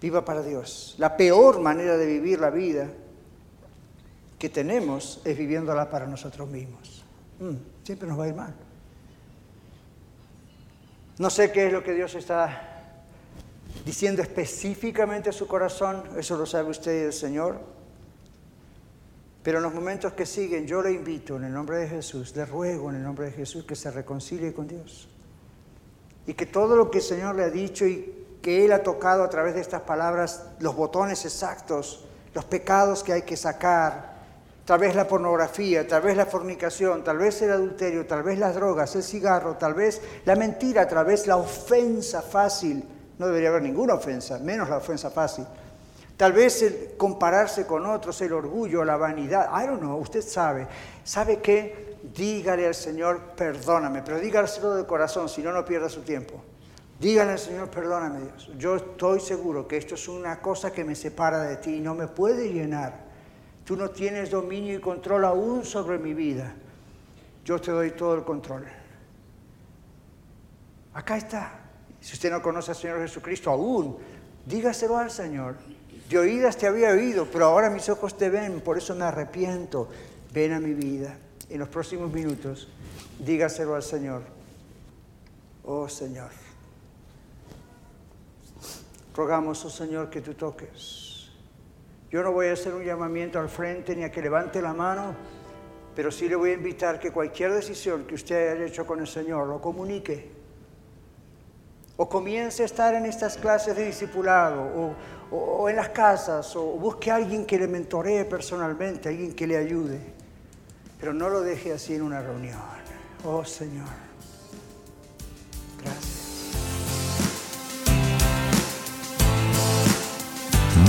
Viva para Dios. La peor manera de vivir la vida que tenemos es viviéndola para nosotros mismos. Mm, siempre nos va a ir mal. No sé qué es lo que Dios está diciendo específicamente a su corazón, eso lo sabe usted y el Señor. Pero en los momentos que siguen, yo le invito en el nombre de Jesús, le ruego en el nombre de Jesús que se reconcilie con Dios. Y que todo lo que el Señor le ha dicho y que Él ha tocado a través de estas palabras, los botones exactos, los pecados que hay que sacar, tal vez la pornografía, tal vez la fornicación, tal vez el adulterio, tal vez las drogas, el cigarro, tal vez la mentira, tal vez la ofensa fácil, no debería haber ninguna ofensa, menos la ofensa fácil. Tal vez el compararse con otros, el orgullo, la vanidad. I don't know, usted sabe. ¿Sabe qué? Dígale al Señor, perdóname, pero dígaselo de corazón, si no, no pierda su tiempo. Dígale al Señor, perdóname Dios. Yo estoy seguro que esto es una cosa que me separa de ti y no me puede llenar. Tú no tienes dominio y control aún sobre mi vida. Yo te doy todo el control. Acá está. Si usted no conoce al Señor Jesucristo aún, dígaselo al Señor. De oídas te había oído, pero ahora mis ojos te ven, por eso me arrepiento. Ven a mi vida. En los próximos minutos, dígaselo al Señor. Oh Señor. Rogamos, oh Señor, que tú toques. Yo no voy a hacer un llamamiento al frente ni a que levante la mano, pero sí le voy a invitar que cualquier decisión que usted haya hecho con el Señor lo comunique o comience a estar en estas clases de discipulado, o, en las casas, o busque a alguien que le mentoree personalmente, alguien que le ayude. Pero no lo deje así en una reunión. Oh Señor, gracias.